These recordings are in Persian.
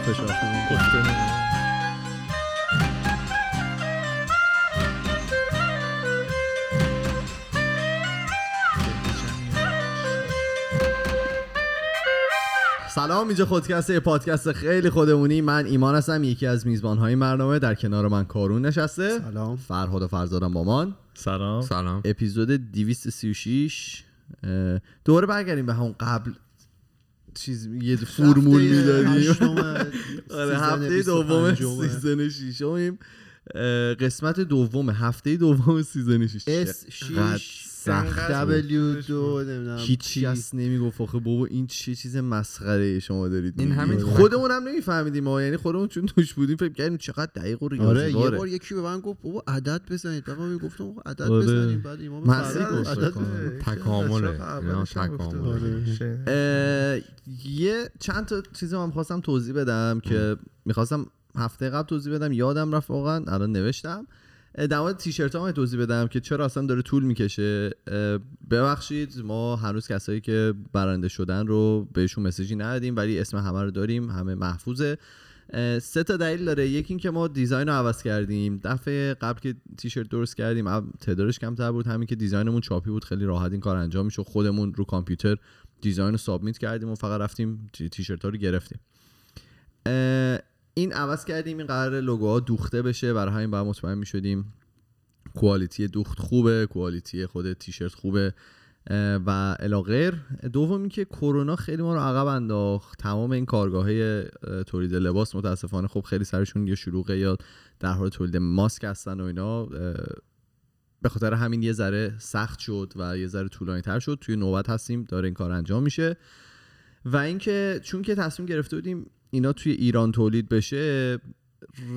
فشار سلام اینجا خودکسته یه پادکست خیلی خودمونی. من ایمان هستم یکی از میزبان های برنامه در کنار من کارون نشسته. سلام. فرهاد و فرزادم با من. سلام. سلام. اپیزود 236 اه، دوباره برگردیم به همون قبل چیز یه فرمول می‌دادیم. آره هفته دوم سیزن شیشمیم قسمت دوم هفته دوم سیزن شیش اس چقدر 6 سخت بود. دبلیو دو نمی‌دونم هیچی. هست نمی‌گفت. آخه بابا این چه چیز مسخره شما دارید این. همین خودمون هم نمیفهمیدیم ما یعنی خودمون چون توش بودیم فکر کردیم چقدر دقیق و آره یه. بار یکی به من گفت بابا عدد بزنید. بعد من گفتم آقا عدد آره. بزنیم. بعد امام عدد. بزنید. اینا آره. یه چند تا چیز من خواستم توضیح بدم که می‌خواستم هفته قبل توضیح بدم. یادم رفت واقعا الان نوشتم. در مورد تیشرت ها توضیح بدم که چرا اصلا داره طول می‌کشه. ببخشید ما هنوز کسایی که برنده شدن رو بهشون مسیجی ندادیم ولی اسم همه رو داریم همه محفوظه. سه تا دلیل داره. یکی اینکه ما دیزاین رو عوض کردیم. دفعه قبل که تیشرت درست کردیم تعدادش کمتر بود. همین که دیزاینمون چاپی بود خیلی راحت این کار انجام می‌شد. خودمون رو کامپیوتر دیزاین رو سابمیت کردیم و فقط رفتیم تی- تیشرت ها رو گرفتیم. این عوض کردیم این قرار لوگوها دوخته بشه. برای همین باید مطمئن می‌شدیم کوالیتی دوخت خوبه کوالیتی خود تیشرت خوبه. و الاغیر دوم اینکه کرونا خیلی ما رو عقب انداخت. تمام این کارگاه های تولید لباس متاسفانه خب خیلی سرشون یه شلوغه یا در حال تولید ماسک هستن و اینا. به خاطر همین یه ذره سخت شد و یه ذره طولانی تر شد. توی نوبت هستیم داره این کار انجام میشه. و اینکه چون که تصمیم گرفته بودیم اینا توی ایران تولید بشه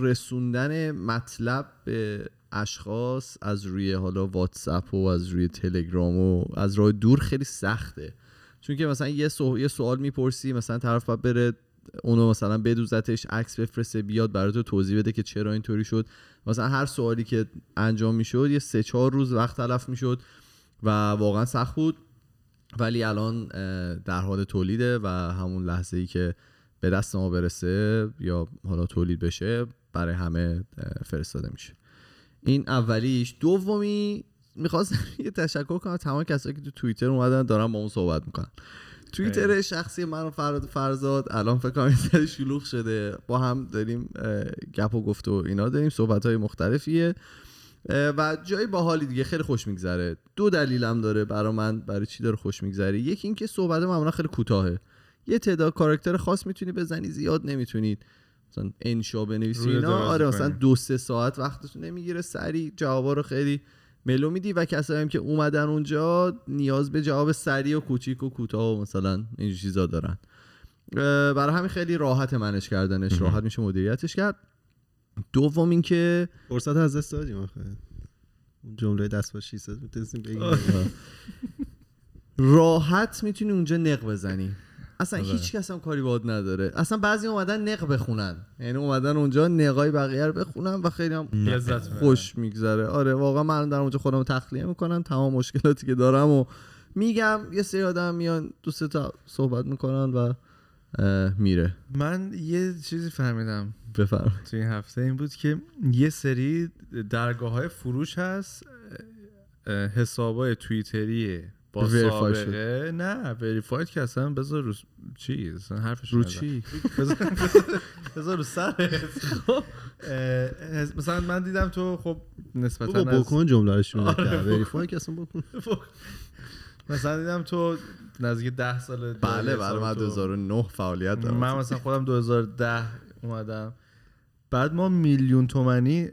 رسوندن مطلب به اشخاص از روی حالا واتساپ و از روی تلگرام و از راه دور خیلی سخته. چون که مثلا یه, سو... یه سوال می‌پرسی مثلا طرف باید بره اونو مثلا بدوزتش عکس بفرسته بیاد برای تو توضیح بده که چرا اینطوری شد. مثلا هر سوالی که انجام می‌شد یه سه چهار روز وقت تلف می‌شد و واقعا سخت بود. ولی الان در حال تولیده و همون لحظه ای که به دست ما برسه یا حالا تولید بشه برای همه فرستاده میشه. این اولیش. دومی می‌خواستم یه تشکر کنم تمام کسایی که تو توییتر اومدن دارن با اون صحبت می‌کنن. توییتر شخصی من و فراد فرزاد الان فکر کنم یه ذره شلوغ شده. با هم داریم گپ و گفت و اینا داریم. صحبت های مختلفیه و جای باحالی دیگه خیلی خوش میگذره. دو دلیلم داره برای من. برای چی داره خوش میگذره؟ یکی اینکه صحبت معمولا خیلی کوتاهه. یه تعداد کاراکتر خاص می‌تونی بزنی زیاد نمی‌تونید. مثلا انشا بنویسی اینا. آره مثلا. دو سه ساعت وقتتون نمی‌گیره سریع جوابا رو خیلی ملو میدی و کسایی هم که اومدن اونجا نیاز به جواب سریع و کوچیک و کوتاه و مثلا این چیزا دارن. برای همین خیلی راحت منش کردنش. راحت میشه مدیریتش کرد. دوم اینکه فرصت از دست دادیم آخه. جمله دست با 600 می‌تونستیم بگیم. راحت می‌تونی اونجا نق بزنی. اصلا آره. هیچ کس هم کاری باد نداره. اصلا بعضی اومدن نق بخونن. یعنی اومدن اونجا نقای بقیه رو بخونن و خیلی هم. خوش میگذره. آره واقعا من در اونجا خودم تخلیه می‌کنم تمام مشکلاتی که دارم و میگم یه سری آدم میان دو سه تا صحبت می‌کنن و میره. من یه چیزی فهمیدم بفرمایید. توی این هفته این بود که یه سری درگاه های فروش هست حساب های توییتری با سابقه نه وریفاید که اصلا بذار رو چیز اصلا حرفش رو. چی؟ بذار رو سر مثلا من دیدم تو خب نسبتا بکن جمله رو. شروع کرد وریفای که اصلا بکن. مثلا دیدم تو نزدیک ده سال بله بله من حساب تو. 2009 فعالیت دارم. من مثلا خودم 2010 اومدم. بعد ما میلیون تومنی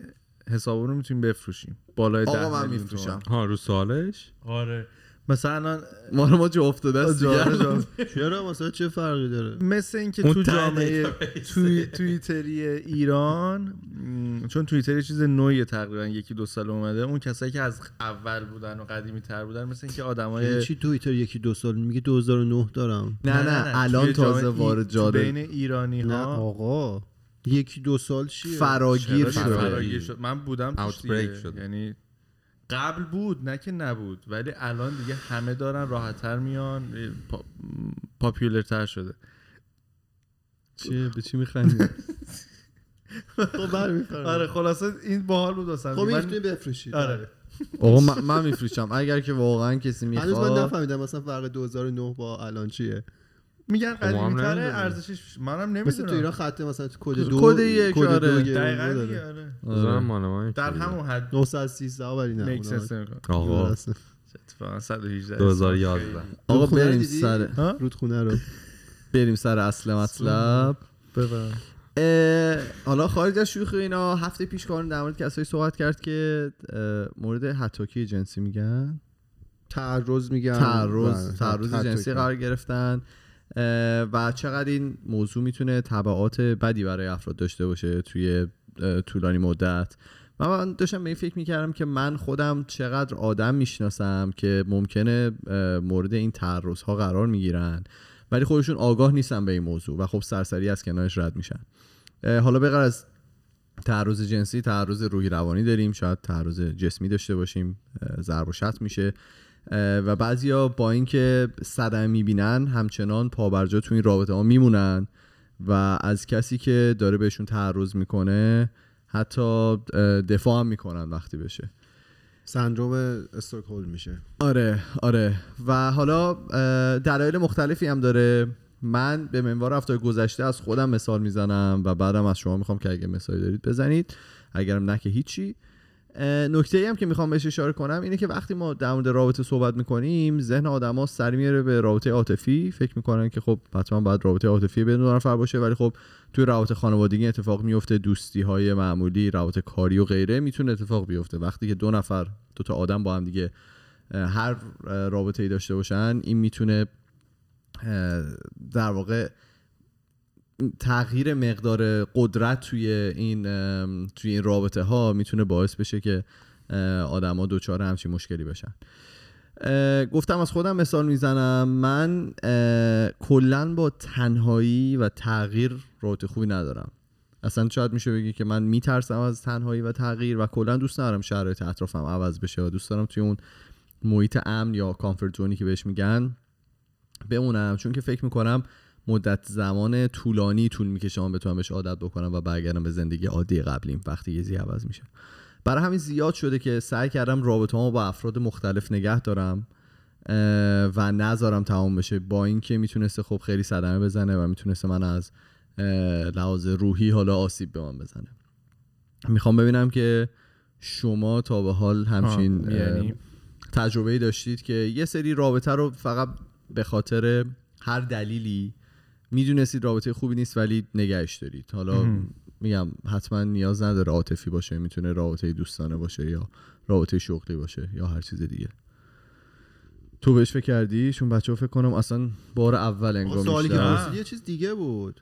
حسابو رو می‌تونیم بفروشیم. بالای ده آقا من میلیون میفروشم. ها رو سالش. آره. مثلا ما رو ما جا افتاده است چرا مثلا چه فرقی داره؟ مثل اینکه تو جامعه. توی توییتری ایران چون توییتر یه چیز نوعی تقریبا یکی دو سال اومده. اون کسایی که از اول بودن و قدیمی تر بودن مثل اینکه یعنی آدمای چی توییتر یکی دو سال؟ میگه 2009 دارم. نه نه الان تازه وارد تو جاده. بین ایرانی نه ها آقا. یکی دو سال چیه؟ فراگیر فراگیر شد؟ من بودم توش. شد. یعنی قبل بود نه که نبود. ولی الان دیگه همه دارن راحتتر میان پا... پاپیولرتر شده. چیه به چی میخندی؟ خب آره خلاصه این باحال بود واسه خب من- بفروشید آره. آقا من, من میفروشم. اگر که واقعا کسی هنوز من می‌خواد نفهمیدم مثلا فرق 2009 با الان چیه. میگن خب ما هم قدیمی تره. ارزشش منم مثل تو نمی‌دونم ایران خط مثلا کد دو کد یک، کد آره. دقیقاً آره. بذارم مال ما در. همون حد 913 ولی نه. آقا. اتفاقا 118 2011 آقا بریم؟ سر رودخونه رو بریم سر اصل مطلب ببر حالا خارج از شوخی اینا هفته پیش کارون در مورد کسایی صحبت کرد که مورد حتاکی جنسی میگن تعرض میگن تعرض بله. تعرض جنسی قرار گرفتن و چقدر این موضوع می‌تونه تبعات بدی برای افراد داشته باشه توی طولانی مدت؟ و من داشتم به این فکر می‌کردم که من خودم چقدر آدم می‌شناسم که ممکنه مورد این تعرض ها قرار می‌گیرن ولی خودشون آگاه نیستن به این موضوع و خب سرسری از کنارش رد میشن. حالا بغیر از تعرض جنسی تعرض روحی روانی داریم شاید تعرض جسمی داشته باشیم ضرب و شتم میشه. و بعضیا با اینکه صدمه می‌بینن همچنان پابرجا تو این رابطه ها میمونن و از کسی که داره بهشون تعرض می‌کنه حتی دفاع هم می‌کنن وقتی بشه. سندروم استکهلم میشه. آره آره. و حالا دلایل مختلفی هم داره. من به منوار هفته گذشته از خودم مثال می‌زنم و بعدم از شما می‌خوام که اگه مثالی دارید بزنید. اگرم نه که هیچی. نکته ای هم که می‌خوام بهش اشاره کنم اینه که وقتی ما در مورد رابطه صحبت می‌کنیم ذهن آدما سر میاره به رابطه عاطفی. فکر می‌کنن که خب حتما باید رابطه عاطفی دو نفر باشه ولی خب توی روابط خانوادگی اتفاق میفته دوستی های معمولی روابط کاری و غیره می‌تونه اتفاق بیفته. وقتی که دو نفر دو تا آدم با هم دیگه هر رابطه ای داشته باشن این می‌تونه در واقع تغییر مقدار قدرت توی این توی این رابطه ها می‌تونه باعث بشه که آدما دچار همچین مشکلی بشن. گفتم از خودم مثال می‌زنم. من کلا با تنهایی و تغییر رابطه خوبی ندارم. اصلا شاید میشه بگی که من میترسم از تنهایی و تغییر و کلا دوست ندارم شرایط اطرافم عوض بشه و دوست دارم توی اون محیط امن یا کامفورت زونی که بهش میگن بمونم. چون که فکر می‌کنم مدت زمان طولانی طول می‌کشه من بتونم بهش عادت بکنم و برگردم به زندگی عادی قبلیم وقتی یه چیزی عوض میشه برای همین زیاد شده که سعی کردم رابطه با افراد مختلف نگه دارم و نذارم تمام بشه با اینکه می‌تونسته خب خیلی صدمه بزنه و می‌تونسته من از لحاظ روحی حالا آسیب به من بزنه می‌خوام ببینم که شما تا به حال همچین یعنی؟ تجربه داشتید که یه سری رابطه رو فقط به خاطر هر دلیلی می‌دونستید رابطه خوبی نیست ولی نگهش دارید. حالا میگم حتما نیاز نداره عاطفی باشه می‌تونه رابطه دوستانه باشه یا رابطه شغلی باشه یا هر چیز دیگه. تو بهش فکر کردی؟ چون بچه فکر کنم اصلا بار اول انگار سوالی که یه چیز دیگه بود.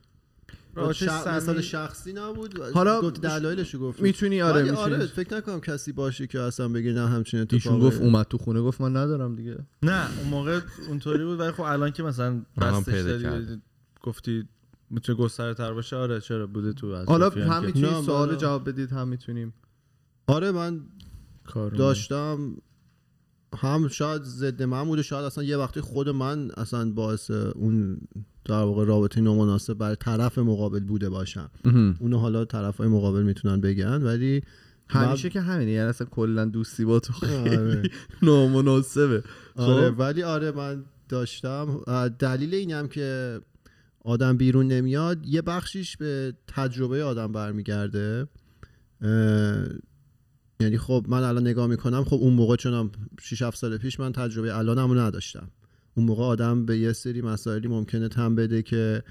رابطه شخصی نبود؟ حالا گفت دلایلش گفت می‌تونی آره ولی می‌تونی. آره فکر نکنم کسی باشه که اصلا بگه نه همچین اتفاقی. ایشون گفت اومد تو خونه گفت من ندارم دیگه. نه اون موقع اونطوری بود ولی خب الان که مثلا بستش. گفتی می‌تونه گسترده تر باشه؟ آره چرا؟ بوده تو از حالا هم می‌تونید نه، سوال من- جواب بدید هم می‌تونیم. آره من کارو داشتم هم شاید ضد من بود و شاید اصلا یه وقتی خود من اصلا باعث اون در واقع رابطه نامناسب برای طرف مقابل بوده باشم. اونو حالا طرف های مقابل می‌تونن بگن ولی همیشه که همینه یعنی اصلا کلا دوستی با تو آره. خیلی نامناسبه. آره خب؟ ولی آره من داشتم. دلیل اینم که آدم بیرون نمیاد یه بخشیش به تجربه آدم برمیگرده. یعنی خب من الان نگاه می‌کنم خب اون موقع چون 6 7 سال پیش من تجربه الانمو نداشتم. اون موقع آدم به یه سری مسائلی ممکنه تن بده که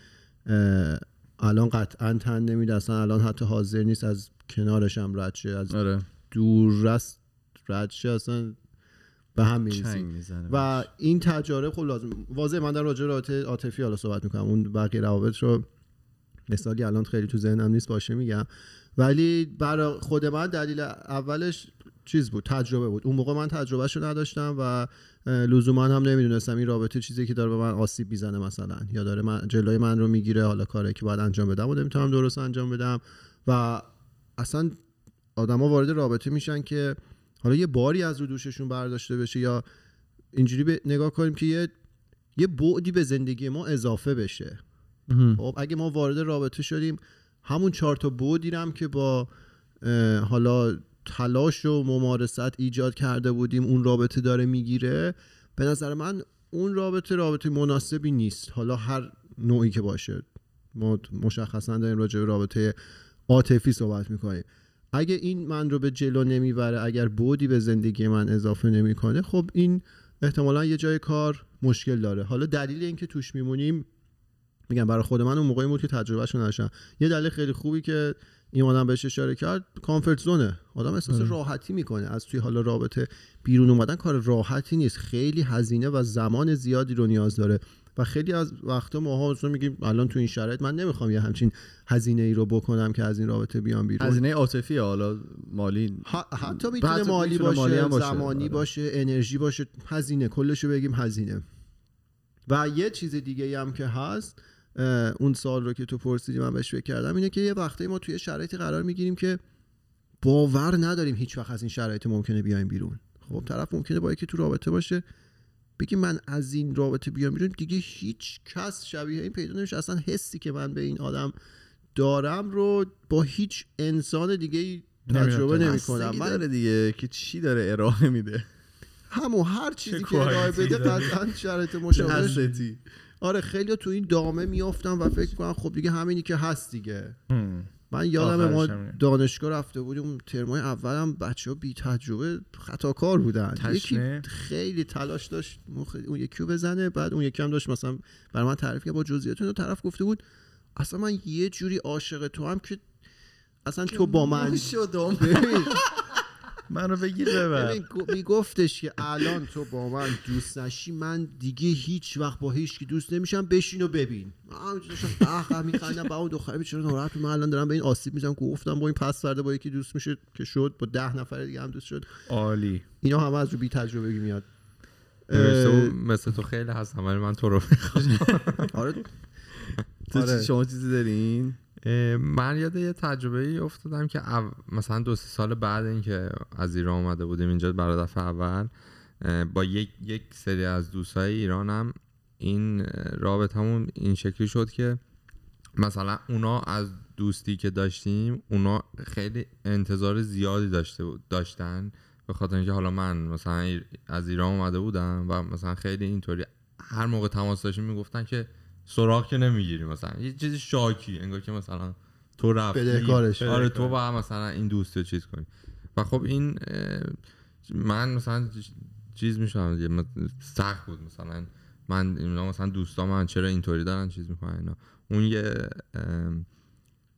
الان قطعا تن نمیده اصلا الان حتی حاضر نیست از کنارش هم رد شه از آره. دوررس رد شه اصلا به هم می‌زنه و این تجارب خب لازم واضح من در راجع رابطه عاطفی حالا صحبت می‌کنم. اون بقیه روابط رو مثالی الان خیلی تو ذهنم نیست باشه میگم. ولی برای خود من دلیل اولش چیز بود تجربه بود. اون موقع من تجربهش رو نداشتم و لزوما هم نمی‌دونستم این رابطه چیزی که داره به من آسیب می‌زنه مثلا. یا داره من جلوی من رو می‌گیره حالا کاری که باید انجام بدم و نمی‌تونم درست انجام بدم. و اصلا آدما وارد رابطه میشن که حالا یه باری از رو دوششون برداشته بشه یا اینجوری به نگاه کنیم که یه یه بعدی به زندگی ما اضافه بشه. خب اگه ما وارد رابطه شدیم همون چهار تا بودیرم که با حالا تلاش و ممارست ایجاد کرده بودیم اون رابطه داره می‌گیره به نظر من اون رابطه رابطه مناسبی نیست. حالا هر نوعی که باشه. ما مشخصا داریم راجع به رابطه عاطفی صحبت می‌کنیم. اگه این من رو به جلو نمی‌بره اگر بودی به زندگی من اضافه نمی‌کنه خب این احتمالا یه جای کار مشکل داره. حالا دلیل اینکه توش میمونیم میگم برای خود من اون موقعی بود که تجربهشون نشم یه دلیل خیلی خوبی که این آدم بهش اشاره کرد کامفورت زونه آدم احساس راحتی می‌کنه. از توی حالا رابطه بیرون اومدن کار راحتی نیست. خیلی هزینه و زمان زیادی رو نیاز داره. و خیلی از وقتا ماها مثلا میگیم الان تو این شرایط من نمی‌خوام یه همچین هزینه ای رو بکنم که از این رابطه بیام بیرون. هزینه عاطفی حالا مالی. حتی می‌تونه مالی باشه, مالی باشه. زمانی آره. باشه انرژی باشه هزینه کلشو بگیم هزینه. و یه چیز دیگه هم که هست اون سال رو که تو پرسیدی من بهش فکر کردم اینه که یه وقتی ما توی شرایطی قرار می‌گیریم که باور نداریم هیچ وقت از این شرایط ممکنه بیایم بیرون. خب طرف ممکنه با یکی تو رابطه باشه. بگی من از این رابطه بیام بیرون دیگه هیچ کس شبیه این پیدا نمیشه. اصلا حسی که من به این آدم دارم رو با هیچ انسان دیگه ای تجربه نمی کنم بستگی من داره دیگه که چی داره ارائه میده. همون هر چیزی که ارائه بده داره. قطعا شرایط مشابه حسیتی. آره خیلی تو این دامه میافتم و فکر کنم خب دیگه همینی که هست دیگه. من یادم ما. دانشگاه رفته بودیم ترمای اولم بچه ها بی تجربه خطاکار بودن یکی تشنه؟ خیلی تلاش داشت اون یکی رو بزنه بعد اون یکی هم داشت مثلا برای من تعریف کرد با جزئیات اون طرف گفته بود اصلا من یه جوری عاشق تو هم که اصلا تو با من شدم ببین منو بگیر ببر میگفتش که الان تو با من دوست نشی من دیگه هیچ وقت با هیچ کی دوست نمیشم بشین و ببین. من همینجوری داشتم قهقه میخندم با اون دختره بیچاره ناراحت. من الان دارم به این آسیب می‌زنم گفتم با این پس فرده با یکی دوست میشه که شد با ده نفر دیگه هم دوست شد. عالی. اینا همه از رو بی تجربگی میاد. مثل تو خیلی هستم ولی من تو رو می‌خوام. آره. تو آره. شما چیزی دارین؟ من یاد یه تجربه ای افتادم که او- مثلا دو سه سال بعد اینکه از ایران اومده بودیم اینجا برای دفعه اول با یک, یک سری از دوستای ایرانم این رابطمون این شکلی شد که مثلا اونا از دوستی که داشتیم اونا خیلی انتظار زیادی داشته داشتن به خاطر اینکه حالا من مثلا از ایران اومده بودم و مثلا خیلی اینطوری هر موقع تماس داشتیم می‌گفتن که سراغ که نمی‌گیری مثلا. یه چیزی شاکی انگار که مثلا تو رفتی. بدهکارش. آره تو با مثلا این دوست چیز کنی. و خب این من مثلا چیز میشم سخت بود مثلا. من اینا مثلا دوستا من چرا اینطوری دارن چیز می‌کنن اینا. اون یه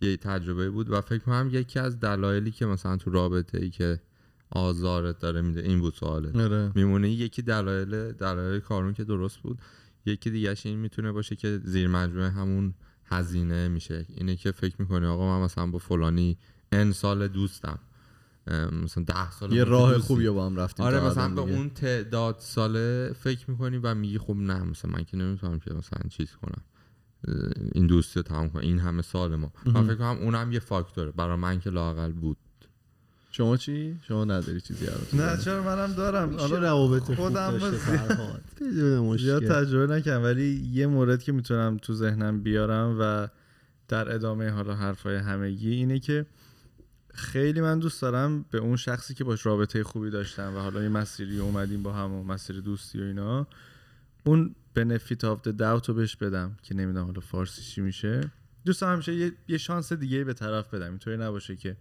یه تجربه بود و فکر کنم یکی از دلایلی که مثلا تو رابطه ای که آزارت داره میده این بود سوالت. آره. میمونه یکی دلایل دلایل کارون که درست بود. یکی دیگهش این می‌تونه باشه که زیر مجموعه همون هزینه میشه. اینه که فکر می‌کنه آقا من مثلا با فلانی ان سال دوستم مثلا ده سال یه که راه. خوبی با هم رفتیم آره مثلا به دیگه. اون تعداد ساله فکر می‌کنی و میگی خب نه مثلا من که نمی‌تونم که مثلا چیز کنم. این دوستی رو تمام کنم. این همه سال ما. من فکر کنم اونم یه فاکتوره. برای من که لاقل بود. شما چی؟ شما نداری چیزی نه چرا منم دارم؟ حالا روابط خودم. بدون زیاد مشکل. تجربه نکردم ولی یه مورد که می‌تونم تو ذهنم بیارم و در ادامه حالا حرفای همگی اینه که خیلی من دوست دارم به اون شخصی که باش رابطه خوبی داشتم و حالا یه مسیری اومدیم با هم و مسیر دوستی و اینا اون benefit of the doubt رو بهش بدم که نمی‌دونم حالا فارسی چی میشه. دوست دارم همیشه یه, یه شانس دیگه به طرف بدم. اینطوری نباشه که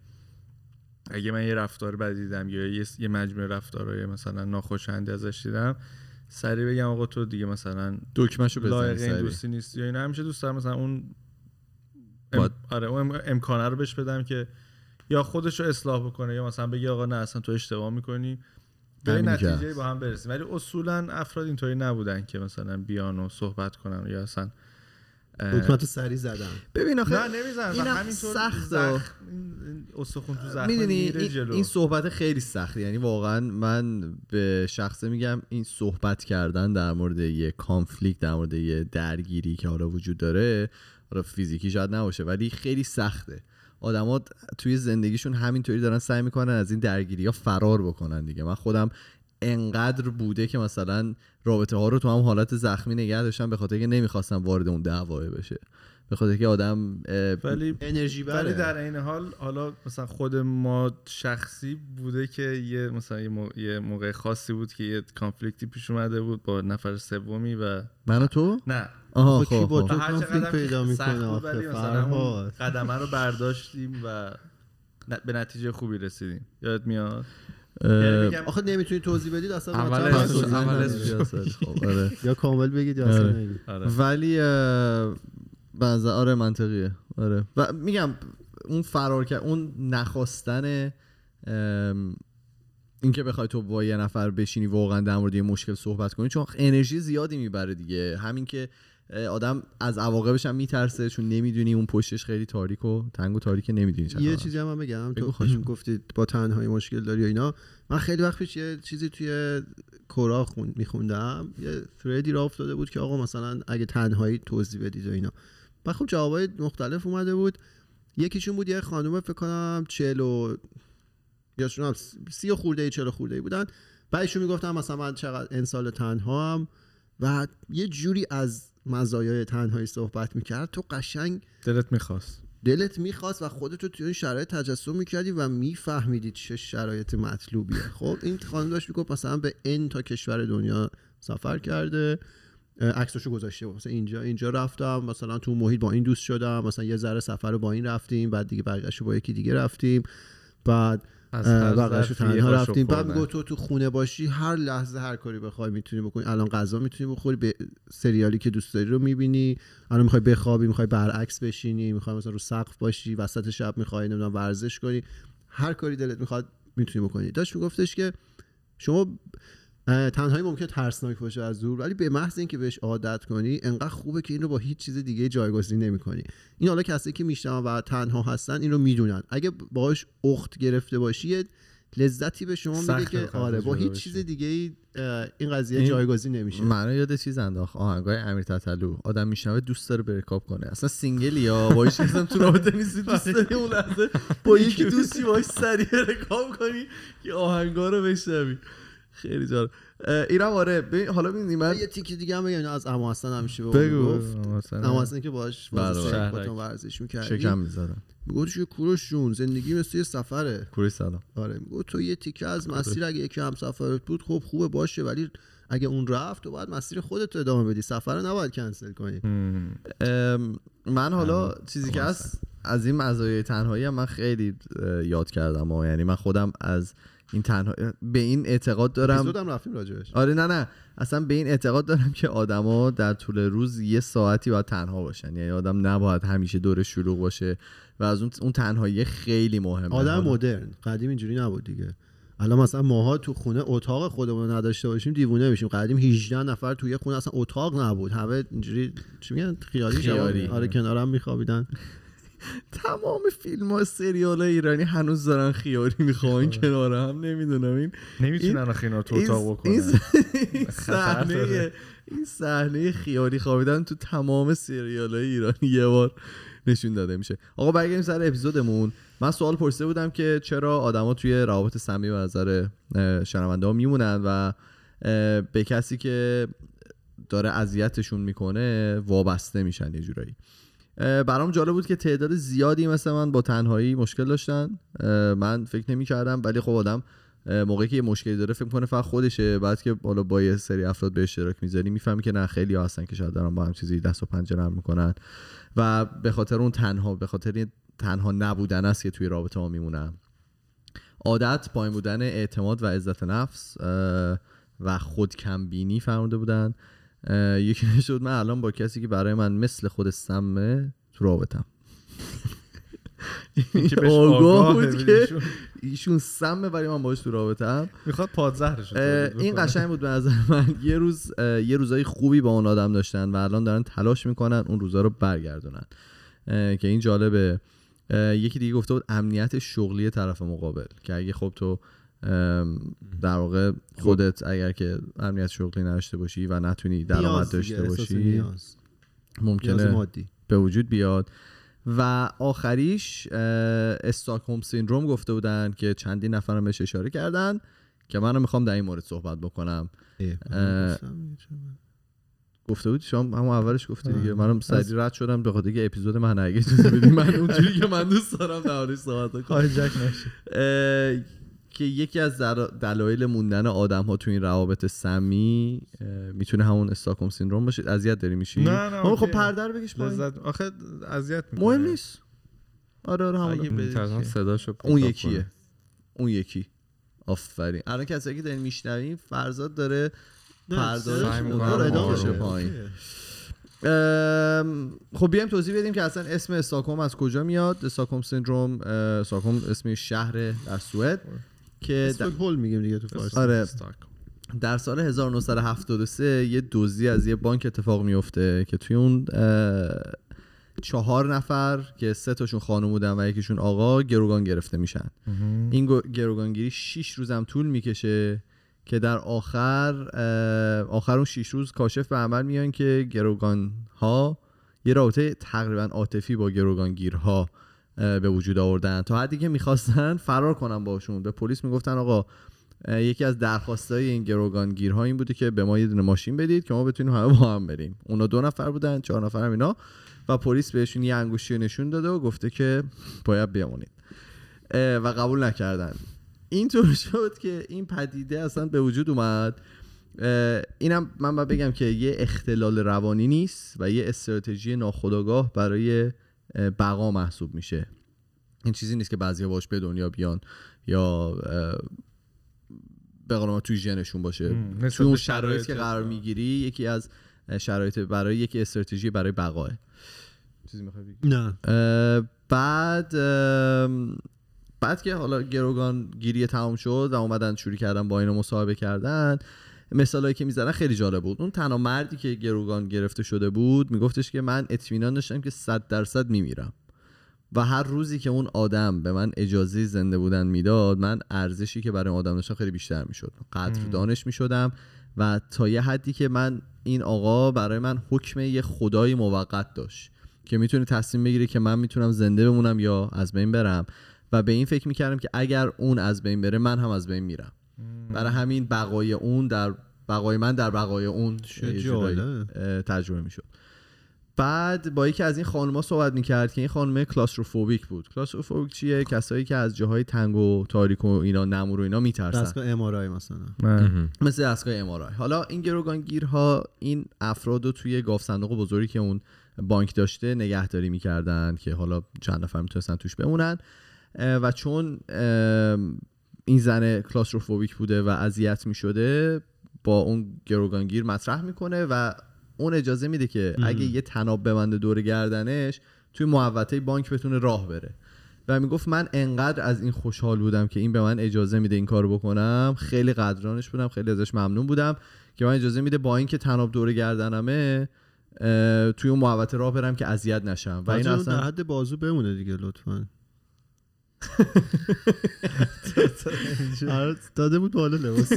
اگه من یه رفتار بدی دیدم یا یه, یه مجموعه رفتارهای مثلا ناخوشایندی ازش دیدم سریع بگم آقا تو دیگه مثلا دکمهشو بزنی لایق این سری دوستی نیستی یا اینا. همیشه دوست دارم مثلا اون ام... آره اون ام- امکانه رو بهش بدم که یا خودش رو اصلاح بکنه یا مثلا بگی آقا نه اصلا تو اشتباه می‌کنی. به نتیجه. با هم برسیم. ولی اصولا افراد اینطوری نبودن که مثلا بیان و صحبت کنن یا اصلا حکمت سری زدن ببین آخه نه نمیزن و اینم همینطور سخته. زخم این- این استخون تو زخم می‌دونی این, جلو. این صحبت خیلی سخته. یعنی واقعا من به شخصه میگم این صحبت کردن در مورد یه کانفلیکت در مورد یه درگیری که حالا وجود داره حالا فیزیکی شاید نباشه ولی خیلی سخته. آدما توی زندگیشون همینطوری دارن سعی می‌کنن از این درگیری ها فرار بکنن دیگه. من خودم انقدر بوده که مثلا رابطه ها رو تو هم حالت زخمی نگه داشتم به خاطر که نمی‌خواستم وارد اون دعواه بشه. به خاطر که آدم ولی انرژی ولی در این حال حالا مثلا خود ما شخصی بوده که یه مثلا یه, مو- یه موقع خاصی بود که یه کانفلیکتی پیش اومده بود با نفر سومی و من و تو؟ نه. آها کی خب با خب. تو هر کانفلیکت چقدر پیدا می‌کنه ولی مثلا قدمه رو برداشتیم و به نتیجه خوبی رسیدیم. یادت میاد؟ آخه نمی‌تونی توضیح بدید اصلا اول. خب آره یا کامل بگید یا اصلا آره. نگید. آره. ولی بعضا آره منطقیه آره و میگم اون فرار کرد اون نخواستن اینکه بخوای تو با یه نفر بشینی واقعا در مورد یه مشکل صحبت کنی چون انرژی زیادی می‌بره دیگه همین که آدم از عواقبش هم میترسه چون نمی‌دونی اون پشتش خیلی تاریک و تنگ و تاریکه نمی‌دونی چه یه. چیزی هم من بگم تو می‌کنم. گفتید با تنهایی مشکل داری و اینا. من خیلی وقت پیش یه چیزی توی کورا خون میخوندم. یه ثریدی را افتاده بود که آقا مثلا اگه تنهایی توضیح بدید و اینا. و خب جوابای مختلف اومده بود. یکیشون بود یه خانوم فکر کنم چهل و یا شون هم سی و خورده ای چهل و خورده ای بودن. بعدشون می‌گفتم مثلا من چقدر این سال تنها هم و یه جوری از مزایای تنهایی صحبت می‌کرد تو قشنگ دلت می‌خواست. دلت می‌خواست و خودت رو توی این شرایط تجسم می‌کردی و میفهمیدی چه شرایط مطلوبیه. خب این خانم داشت می‌گفت مثلا به این تا کشور دنیا سفر کرده اه، عکساشو گذاشته بود. مثلا اینجا اینجا رفتم مثلا تو محیط با این دوست شدم مثلا یه ذره سفر رو با این رفتیم بعد دیگه بقیه‌شو با یکی دیگه رفتیم. بعد ظرفی تنها رفتیم. بعد. میگه تو تو خونه باشی هر لحظه هر کاری بخوای می‌تونی بکنی. الان غذا می‌تونی بخوری به سریالی که دوست داری رو می‌بینی. الان می‌خوای بخوابی می‌خوای برعکس بشینی می‌خوای مثلا رو سقف باشی وسط شب می‌خوای نمی‌دونم ورزش کنی. هر کاری دلت می‌خواد می‌تونی بکنی. داشت میگفتش که شما تنهایی ممکنه ترسناک باشه از دور ولی به محض اینکه بهش عادت کنی انقدر خوبه که این رو با هیچ چیز دیگه جایگزین نمی‌کنی. این حالا کسی که میشنون و تنها هستن این رو می‌دونن. اگه باهاش اخت گرفته باشی لذتی به شما میده که آره با هیچ. چیز دیگه ای این قضیه جایگزین نمیشه. منو یاد چیز انداخت آهنگای امیر تتلو آدم میشنوه دوست داره برکاب کنه. اصلا سینگلی یا با هیچ کسی تو رابطه نیستی دوست داری اون لحظه با یکی دوستی باش سریع برکاب کنی که آهنگا رو بشنوی. خیلی جالب. اه، اینم آره. ببین، حالا ببینید من یه تیکی دیگه هم بگم از اما حسن همیشه به بگو. اون گفت. اما حسن. که باش بله، واسه بله. باتون ورزش می‌کردی. شکم می‌زدم. می‌گفت که کوروش جون زندگی مثل یه سفره. کوری سلام. آره می‌گفت تو یه تیکه از مسیر اگه یکی هم سفرت بود خب خوبه باشه. ولی اگه اون رفت تو باید مسیر خودت رو ادامه بدی. سفر رو نباید کنسل کنی. من حالا چیزی که هست از این مزایای تنهایی هم من خیلی یاد کردم و یعنی من خودم از این تنها به این اعتقاد دارم رفتیم راجبش. آره نه نه. اصلا به این اعتقاد دارم که آدما در طول روز یه ساعتی باید تنها باشن. یعنی آدم نباید همیشه دور شلوغ باشه و از اون اون تنهایی خیلی مهمه. آدم مدرن. قدیم اینجوری نبود دیگه. الان مثلا ماها تو خونه اتاق خودمون نداشته باشیم دیوونه میشیم. قدیم 18 نفر توی خونه اصلا اتاق نبود. همه اینجوری چی میگن؟ خیالی خیالی. آره کنارم میخوابیدن. تمام فیلم ها سریال ایرانی هنوز دارن خیاری می‌خوان کنار هم نمی‌دونم. این نمی‌تونن این- تو اتاق بکنن. این صحنه. این صحنه خیاری خوابیدن تو تمام سریال های ایرانی یه بار نشون داده میشه. آقا برگردیم سر اپیزودمون. من سوال پرسیده بودم که چرا آدما توی روابط سمی به نظر شنونده ها میمونن و به کسی که داره اذیتشون می‌کنه وابسته میشن یه جورایی. برام جالب بود که تعداد زیادی مثل من با تنهایی مشکل داشتن. من فکر نمی کردم ولی خب آدم موقعی که یه مشکلی داره فکر کنه فقط خودشه. بعد که بالا با یه سری افراد به اشتراک می‌ذاری می‌فهمی که نه خیلی ها هستن که شاید دارن با هم چیزی دست و پنجه نرم می‌کنن. و به خاطر اون تنها به خاطر این تنها نبودن است که توی رابطه ها میمونن. عادت پایین بودن اعتماد و عزت نفس و خود کمبینی فرموده بودن. یکی شد من الان با کسی که برای من مثل خود سمه تو رابطم. آگاه بود که. ایشون سمه ولی من باش تو رابطم. می‌خواد پادزهرش این. قشنگ بود به نظر من. یه روز یه روزای خوبی با اون آدم داشتن و الان دارن تلاش می‌کنن اون روزا رو برگردونن. که این جالبه. یکی دیگه گفته بود امنیت شغلی طرف مقابل. که اگه خب تو در واقع خودت اگر که امنیت شغلی نداشته باشی و نتونی درآمد داشته باشی ممکنه مادی. به وجود بیاد. و آخریش استاکهوم سیندروم گفته بودن که چندین نفرم بهش اشاره کردن که منم می‌خوام در این مورد صحبت بکنم. گفته بود شما همون اولش گفتی دیگه. منم سریع رد شدم به خاطر اپیزود من اگه اجازه بدی من اونجوری که من دوست دارم دربارش صحبت کنم. اه، که یکی از در- دلایل موندن آدم ها تو این روابط سمی می‌تونه همون استاکوم سیندروم باشه؟ اذیت داری میشی؟ نه، نه، خب اوکی. پرده رو بکش پایین. لذت آخه اذیت می‌کنه. مهم نیست. آره آره همون صداشو اون یکیه. کنه. اون یکی. آفرین. الان کسایی که دارین میشنوین فرزاد داره پردازش ادامه. بشه پایین. خب بیایم توضیح بدیم که اصلا اسم استاکهلم از کجا میاد. استاکهلم سیندروم اه، استاکهلم اسم شهر در سوئد. که در- استکهلم میگیم دیگه تو فارسی. آره. در سال 1973 یه دزدی از یه بانک اتفاق میفته که توی اون چهار نفر که سه تاشون خانم بودن و یکیشون آقا گروگان گرفته میشن. این گروگانگیری 6 روزم طول می‌کشه که در آخر آخر اون 6 روز کاشف به عمل میان که گروگان ها یه رابطه تقریبا عاطفی با گروگانگیرها به وجود آوردن. تا حدی که می‌خواستن فرار کنن باشون به پلیس می‌گفتن آقا یکی از درخواستای این گروگانگیرها این بوده که به ما یه دونه ماشین بدید که ما بتونیم همه با هم بریم. اونا دو نفر بودن چهار نفر هم اینا. و پلیس بهشون یه انگشتی رو نشون داده و گفته که باید بمونید. اه، و قبول نکردن. اینطور شد که این پدیده اصلا به وجود اومد. اینم من باید بگم که یه اختلال روانی نیست و یه استراتژی ناخودآگاه برای بقا محسوب میشه. این چیزی نیست که بعضیا باش به دنیا بیان یا به قول ما توی ژنشون باشه. توی اون به شرایطی که شرایط- قرار می‌گیری یکی از شرایط برای یکی استراتژی برای بقاه. چیزی می‌خوای بگی؟ نه. اه، بعد بعد که حالا گروگان گیری تمام شد و اومدن شروع کردن با اینا مصاحبه کردن مثالایی که می‌زدن خیلی جالب بود. اون تنها مردی که گروگان گرفته شده بود میگفتش که من اطمینان داشتم که صد درصد میمیرم. و هر روزی که اون آدم به من اجازه زنده بودن می‌داد من ارزشی که برای آدم داشتم خیلی بیشتر می‌شد. قدردانش می‌شدم و تا یه حدی که من این آقا برای من حکم یه خدای موقت داشت که می‌تونه تصمیم بگیره که من می‌تونم زنده بمونم یا از بین برم. و به این فکر می‌کردم که اگر اون از بین بره من هم از بین میرم. برای همین بقای اون در بقای من در بقای اون تجربه می‌شد. بعد با یکی از این خانوما صحبت می‌کرد که این خانم کلاستروفوبیک بود. کلاستروفوبیک چیه؟ کسایی که از جاهای تنگ و تاریک و اینا نمور و اینا میترسن. دستگاه ام مثلا. مثل دستگاه امارای حالا این گروگانگیرها این افراد رو توی گاف صندوق بزرگی که اون بانک داشته نگهداری می‌کردن که حالا چند نفر می‌تونستن توش بمونن و چون این زن کلاستروفوبیک بوده و اذیت می‌شده با اون گروگانگیر مطرح می‌کنه و اون اجازه میده که اگه یه تناب ببنده دور گردنش توی محوطه بانک بتونه راه بره. و می‌گفت من انقدر از این خوشحال بودم که این به من اجازه میده این کارو بکنم. خیلی قدرانش بودم خیلی ازش ممنون بودم که من اجازه میده با اینکه تناب دور گردنمه توی اون محوطه راه برم که اذیت نشم. و این اصلا حد بازو بمونه دیگه لطفا. داده بود بالا لباس.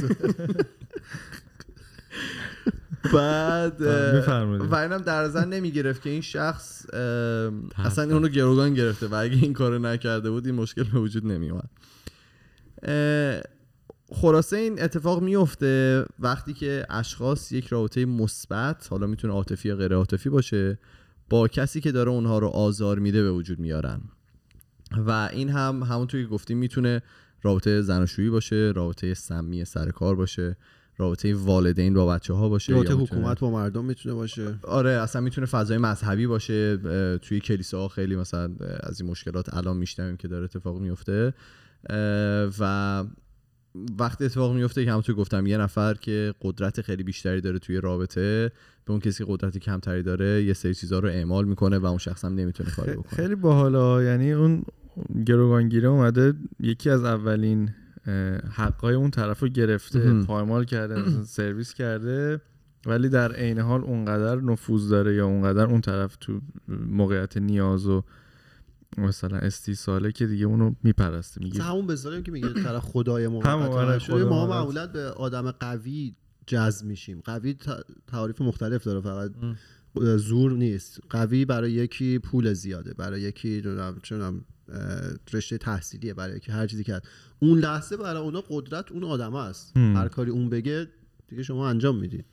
بعد. و اینم در نظر نمی‌گرفت که این شخص اصلا اونو گروگان گرفته و اگه این کارو نکرده بود این مشکل به وجود نمیومد خلاصه این اتفاق میفته وقتی که اشخاص یک رابطه مثبت حالا می‌تونه عاطفی یا غیر عاطفی باشه با کسی که داره اونها رو آزار میده به وجود میارن. و این هم همونطور که گفتیم می‌تونه رابطه زناشویی باشه رابطه سمی سر کار باشه رابطه والدین با بچه ها باشه رابطه میتونه- حکومت با مردم می‌تونه باشه. آره اصلا می‌تونه فضای مذهبی باشه توی کلیساها خیلی مثلا از این مشکلات الان میشنویم که داره اتفاق میفته و وقتی اتفاق میفته که همونطور گفتم یه نفر که قدرت خیلی بیشتری داره توی رابطه به اون کسی که قدرت کمتری داره یه سری چیزها رو اعمال می‌کنه و اون شخص هم نمی‌تونه کاری بکنه. خیلی باحالا یعنی اون گروگانگیره اومده یکی از اولین حقای اون طرف رو گرفته. پایمال کرده مثلا سرویس کرده ولی در عین حال اونقدر نفوذ داره یا اونقدر اون طرف تو موقعیت نیاز و مثلا استیصاله که دیگه اونو میپرسته میگه همون بذاریم که میگه طرف خدای موقت آره، خدای ما. معمولا به آدم قوی جذب میشیم قوی تعاریف مختلف داره فقط زور نیست قوی برای یکی پول زیاده برای یکی چونم رشته تحصیلیه برای یکی هر چیزی که هست. اون لحظه برای اونا قدرت اون آدم است. هر کاری اون بگه دیگه شما انجام می‌دید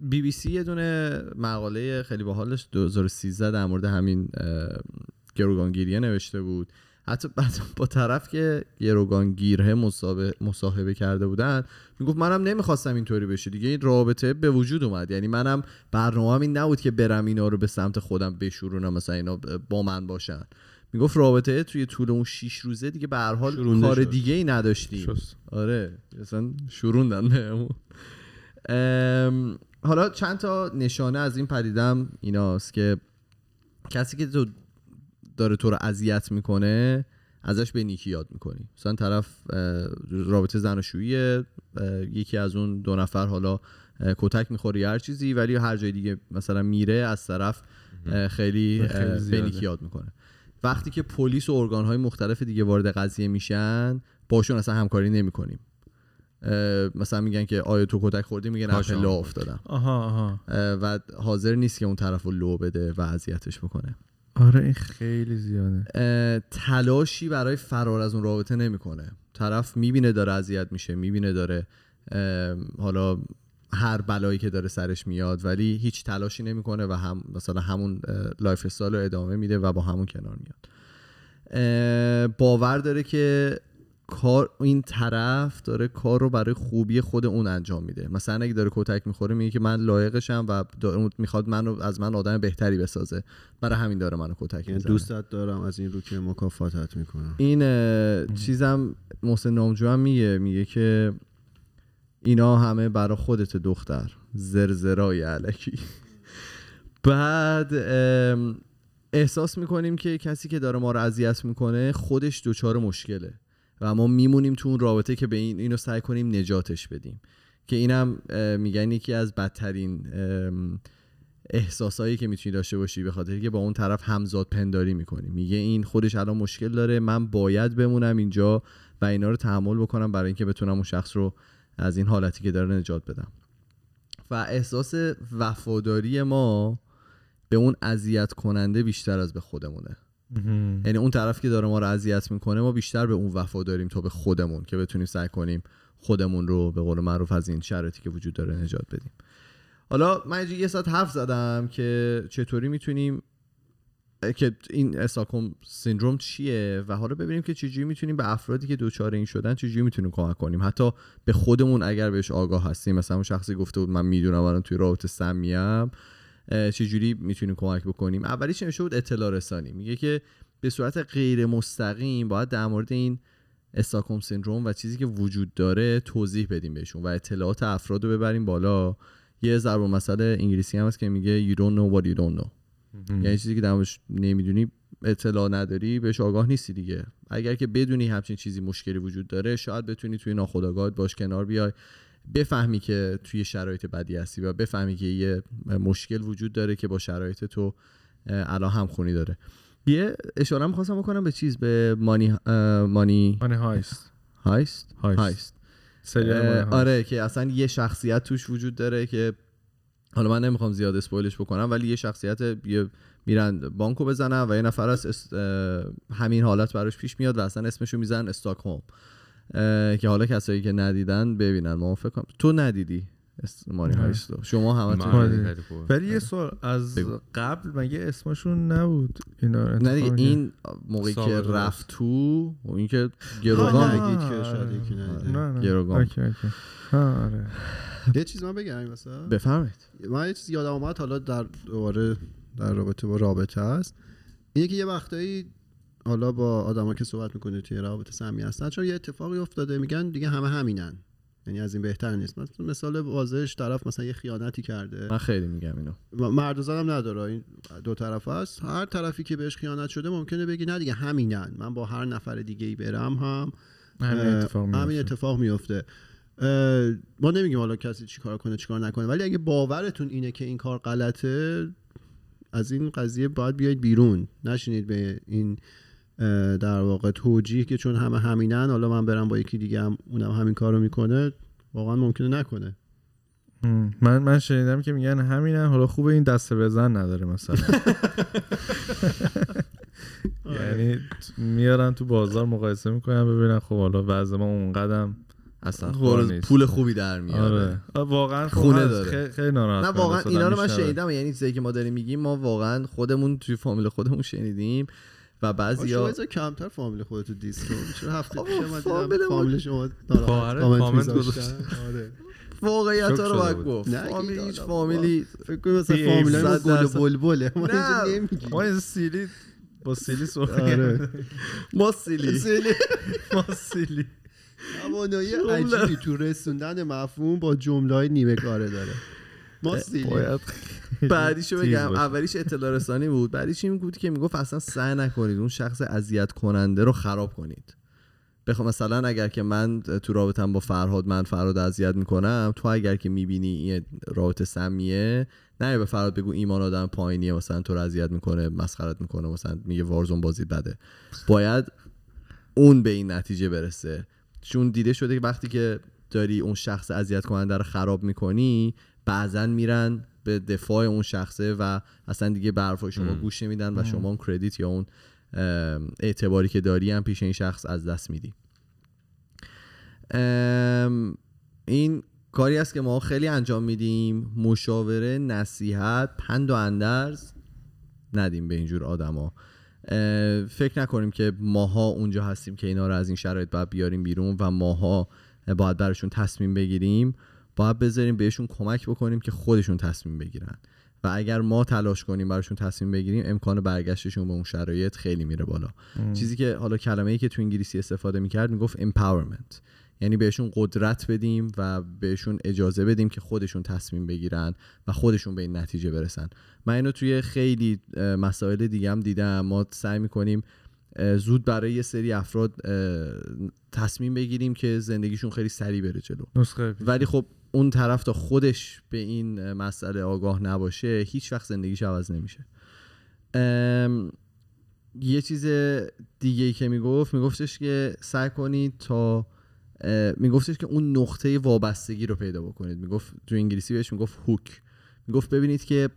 بی بی سی یه دونه مقاله خیلی باحالش 2013 در مورد همین گروگانگیریه نوشته بود. حتی بعد با طرف که گروگانگیره مصاحبه, مصاحبه کرده بودن می‌گفت منم نمی‌خواستم اینطوری بشه. دیگه این رابطه به وجود اومد. یعنی منم برنامه این نبود که برم اینا رو به سمت خودم بشورونم مثلا اینا با من باشن. می‌گفت رابطه توی طول اون شیش روزه دیگه به هر حال کار شد. دیگه ای نداشتیم شست. آره اصلا بهمون. ام، حالا چند تا نشانه از این پدیدم ایناست که کسی که تو داره تو رو اذیت می‌کنه ازش به نیکی یاد می‌کنی مثلا طرف رابطه زناشویی یکی از اون دو نفر حالا کتک می‌خوره یا هر چیزی ولی هر جای دیگه مثلا میره از طرف خیلی, خیلی به. نیکی یاد می‌کنه وقتی که پلیس و ارگانهای مختلف دیگه وارد قضیه میشن باشون اصلا همکاری نمی‌کنیم. مثلا میگن که آیا تو کتک خوردی؟ میگن نه. پله افتادم. آها آها. اه، و حاضر نیست که اون طرف رو لو بده و اذیتش بکنه. آره این خیلی زیاده. تلاشی برای فرار از اون رابطه نمی‌کنه. طرف می‌بینه داره اذیت میشه می‌بینه داره حالا هر بلایی که داره سرش میاد ولی هیچ تلاشی نمی‌کنه و هم مثلا همون lifestyle رو ادامه میده و با همون کنار میاد. باور داره که کار این طرف داره کار رو برای خوبی خود اون انجام میده. مثلا اگه داره کتک می‌خوره میگه که من لایقشم و می‌خواد منو از من آدم بهتری بسازه. برای همین داره منو کتک یعنی می‌زنه. دوستت دارم از این رو که مکافاتت می‌کنم. این چیزم محسن نامجو هم میگه. میگه که اینا همه برا خودت دختر. زرزرای علکی. بعد احساس می‌کنیم که کسی که داره ما رو اذیت می‌کنه خودش دچار مشکله. و ما میمونیم تو اون رابطه که به این اینو سعی کنیم نجاتش بدیم. که اینم میگن یکی از بدترین احساسایی که می‌تونی داشته باشی به خاطر که با اون طرف همزاد پنداری می‌کنی. میگه این خودش الان مشکل داره من باید بمونم اینجا و اینا رو تحمل بکنم برای اینکه بتونم اون شخص رو از این حالتی که داره نجات بدم و احساس وفاداری ما به اون اذیت کننده بیشتر از به خودمونه. یعنی اون طرف که داره ما رو اذیت می‌کنه ما بیشتر به اون وفاداریم تا به خودمون که بتونیم سعی کنیم خودمون رو به قول معروف از این شرایطی که وجود داره نجات بدیم. حالا من یه ساعت حرف زدم که چطوری می‌تونیم که این استاکوم سیندروم چیه؟ و حالا ببینیم که چجوری می‌تونیم به افرادی که دوچار این شدن چجوری می‌تونیم کمک کنیم. حتی به خودمون اگر بهش آگاه هستیم. مثلا اون شخصی گفته بود من می‌دونم الان توی رابطه سمیم چجوری می‌تونیم کمک بکنیم؟ اولیش نوشته بود؟ اطلاع رسانی. میگه که به صورت غیر مستقیم باید در مورد این استاکوم سیندروم و چیزی که وجود داره توضیح بدیم بهشون و اطلاعات افراد رو ببریم بالا. یه ضرب مسئله انگلیسی هم هست که میگه you don't know what you don't know. یعنی چیزی که در موردش نمی‌دونی اطلاع نداری بهش آگاه نیستی دیگه. اگر که بدونی همچین چیزی مشکلی وجود داره شاید بتونی توی ناخودآگاهت باش کنار بیای بفهمی که توی شرایط بدی هستی و بفهمی که یه مشکل وجود داره که با شرایط تو الان همخونی داره. یه اشاره می‌خواستم بکنم به چیز به مانی مانی مانی هایست. هایست؟ هایست. هایست. آره که اصلا یه شخصیت توش وجود داره که حالا من نمی‌خوام زیاد اسپویلش بکنم ولی یه شخصیت یه میرن بانکو بزنن و یه نفر از است- همین حالت براش پیش میاد و اصلا اسمشو می‌زنن استاکهوم اه، که حالا کسایی که ندیدن ببینن ما فکر کنم تو ندیدی است- مانی نه. هایست رو. شما همه. ولی یه سوال از بگو. قبل مگه اسمشون نبود اینا نه دیگه این موقعی که رفت تو و این که گروگان. نگید که شاید یکی ندیده. گروگان. یه چیز من بگم وسط بفرمایید. من یه چیز یادم اومد حالا در دوباره در رابطه با رابطه هست اینه که یه وقتایی حالا با آدما که صحبت می‌کنه توی رابطه سمی هستن چون یه اتفاقی افتاده میگن دیگه همه همینن. یعنی از این بهتر نیست. مثلا مثال واضحش طرف مثلا یه خیانتی کرده. من خیلی میگم اینو. مرد و زنم نداره. این دو طرف هست هر طرفی که بهش خیانت شده ممکنه بگی نه دیگه همینن. من با هر نفر دیگه ای برم هم. همین اتفاق همین میفته. اتفاق میفته ما نمیگیم حالا کسی چیکار کنه چیکار نکنه ولی اگه باورتون اینه که این کار غلطه از این قضیه باید بیاید بیرون. نشینید به این در واقع توجیه که چون همه همینن حالا من برم با یکی دیگه هم اونم همین کارو می‌کنه واقعا ممکنه نکنه. من من شنیدم که میگن همینن حالا خوبه این دسته بزن نداره مثلا. یعنی ت- میارن تو بازار مقایسه می‌کنن ببینن خب حالا وضع ما اونقدم اصلا نیست. پول خوبی در میاره آره واقعا خب خونه. داره. خیلی, خیلی ناراحت نه واقعا. اینا رو من. شنیدم یعنی چیزایی که ما داریم میگیم ما واقعا خودمون توی فامیل خودمون شنیدیم و شما بعضیا از کمتر فامیل خودتو دیس کن چرا هفته پیش اومدی فامیل دیدم ما- فامیل شما ناراحت کامنت گذاشتن. آره واقعیت رو باید. گفت نه، فامیل هیچ فامیلی فکر کنم مثلا فامیل ما گل. بلبله ما. اینجا نمیگیم ما این سیلی با سیلی صحبت آره ما سیلی ما سیلی توانایی. عجیبی تو رسوندن مفهوم با جمله های نیمه کاره داره. ما باید بعدیشو بگم. اولیش اطلاع رسانی بود. بعدیش این بود که می‌گفت اصلا سعی نکنید اون شخص اذیت کننده رو خراب کنید. بخوام مثلا اگر که من تو رابطم با فرهاد من فرهاد اذیت می‌کنم تو اگر که می‌بینی این رابطه سمیه نه به فرهاد بگو ایمان آدم پایینیه مثلا تو رو اذیت می‌کنه مسخرت می‌کنه مثلا میگه وارزون بازی بده. باید اون به این نتیجه برسه. چون دیده شده که وقتی که داری اون شخص اذیت کننده رو خراب می‌کنی بعضا میرن به دفاع اون شخصه و اصلا دیگه به حرفای شما گوش نمیدن و شما اون کردیت یا اون اعتباری که داری هم پیش این شخص از دست میدی. این کاری است که ما خیلی انجام میدیم. مشاوره نصیحت پند و اندرز ندیم به اینجور آدما. فکر نکنیم که ماها اونجا هستیم که اینا رو از این شرایط باید بیاریم بیرون و ماها باید براشون تصمیم بگیریم. باید بذاریم بهشون کمک بکنیم که خودشون تصمیم بگیرن. و اگر ما تلاش کنیم براشون تصمیم بگیریم امکان برگشتشون به اون شرایط خیلی میره بالا. چیزی که حالا کلمه ای که تو انگلیسی استفاده می‌کرد می‌گفت empowerment. یعنی بهشون قدرت بدیم و بهشون اجازه بدیم که خودشون تصمیم بگیرن و خودشون به این نتیجه برسن. من اینو توی خیلی مسائل دیگه هم دیدم. ما سعی می‌کنیم زود برای یه سری افراد تصمیم بگیریم که زندگیشون خیلی سریع بره جلو. نسخه. ولی خب اون طرف تا خودش به این مسئله آگاه نباشه هیچ وقت زندگیش عوض نمیشه. یه چیز دیگه ای که می‌گفت میگفتش که سعی کنید تا میگفتش که اون نقطه وابستگی رو پیدا بکنید. می‌گفت تو انگلیسی بهش می‌گفت هوک می‌گفت ببینید که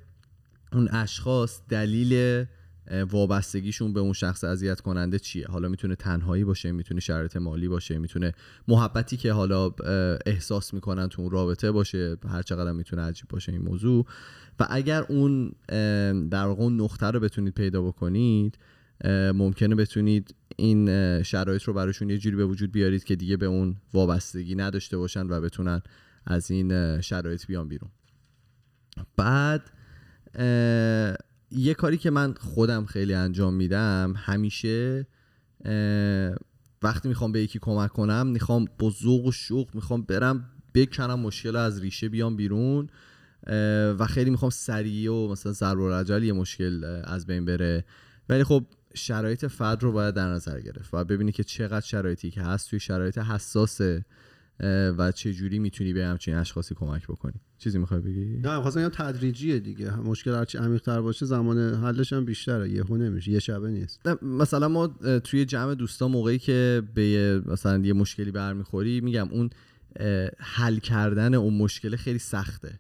اون اشخاص دلیل وابستگیشون به اون شخص اذیت کننده چیه؟ حالا می‌تونه تنهایی باشه می‌تونه شرایط مالی باشه می‌تونه محبتی که حالا احساس می‌کنن تو اون رابطه باشه هر چقدر می‌تونه عجیب باشه این موضوع. و اگر اون در واقع اون نقطه رو بتونید پیدا بکنید ممکنه بتونید این شرایط رو براشون یه جوری به وجود بیارید که دیگه به اون وابستگی نداشته باشن و بتونن از این شرایط بیان بیرون. بعد یه کاری که من خودم خیلی انجام میدم همیشه وقتی می‌خوام به یکی کمک کنم می‌خوام با ذوق و شوق می‌خوام برم بکنم مشکل از ریشه بیام بیرون و خیلی می‌خوام سریع و مثلا ضرب العجل یه مشکل از بین بره. ولی خب شرایط فرد رو باید در نظر گرفت. و ببینی که چقدر شرایطی که هست توی شرایط حساسه و چه جوری می‌تونی به همچین اشخاصی کمک بکنی. چیزی می‌خوای بگی؟ نه خواستم بگم تدریجیه دیگه. مشکل هرچی عمیق‌تر باشه زمان حلش هم بیشتره. یهو نمیشه یه شبه نیست. نه، مثلا ما توی جمع دوستا موقعی که به یه- مثلا یه مشکلی برمیخوری میگم اون حل کردن اون مشکل خیلی سخته.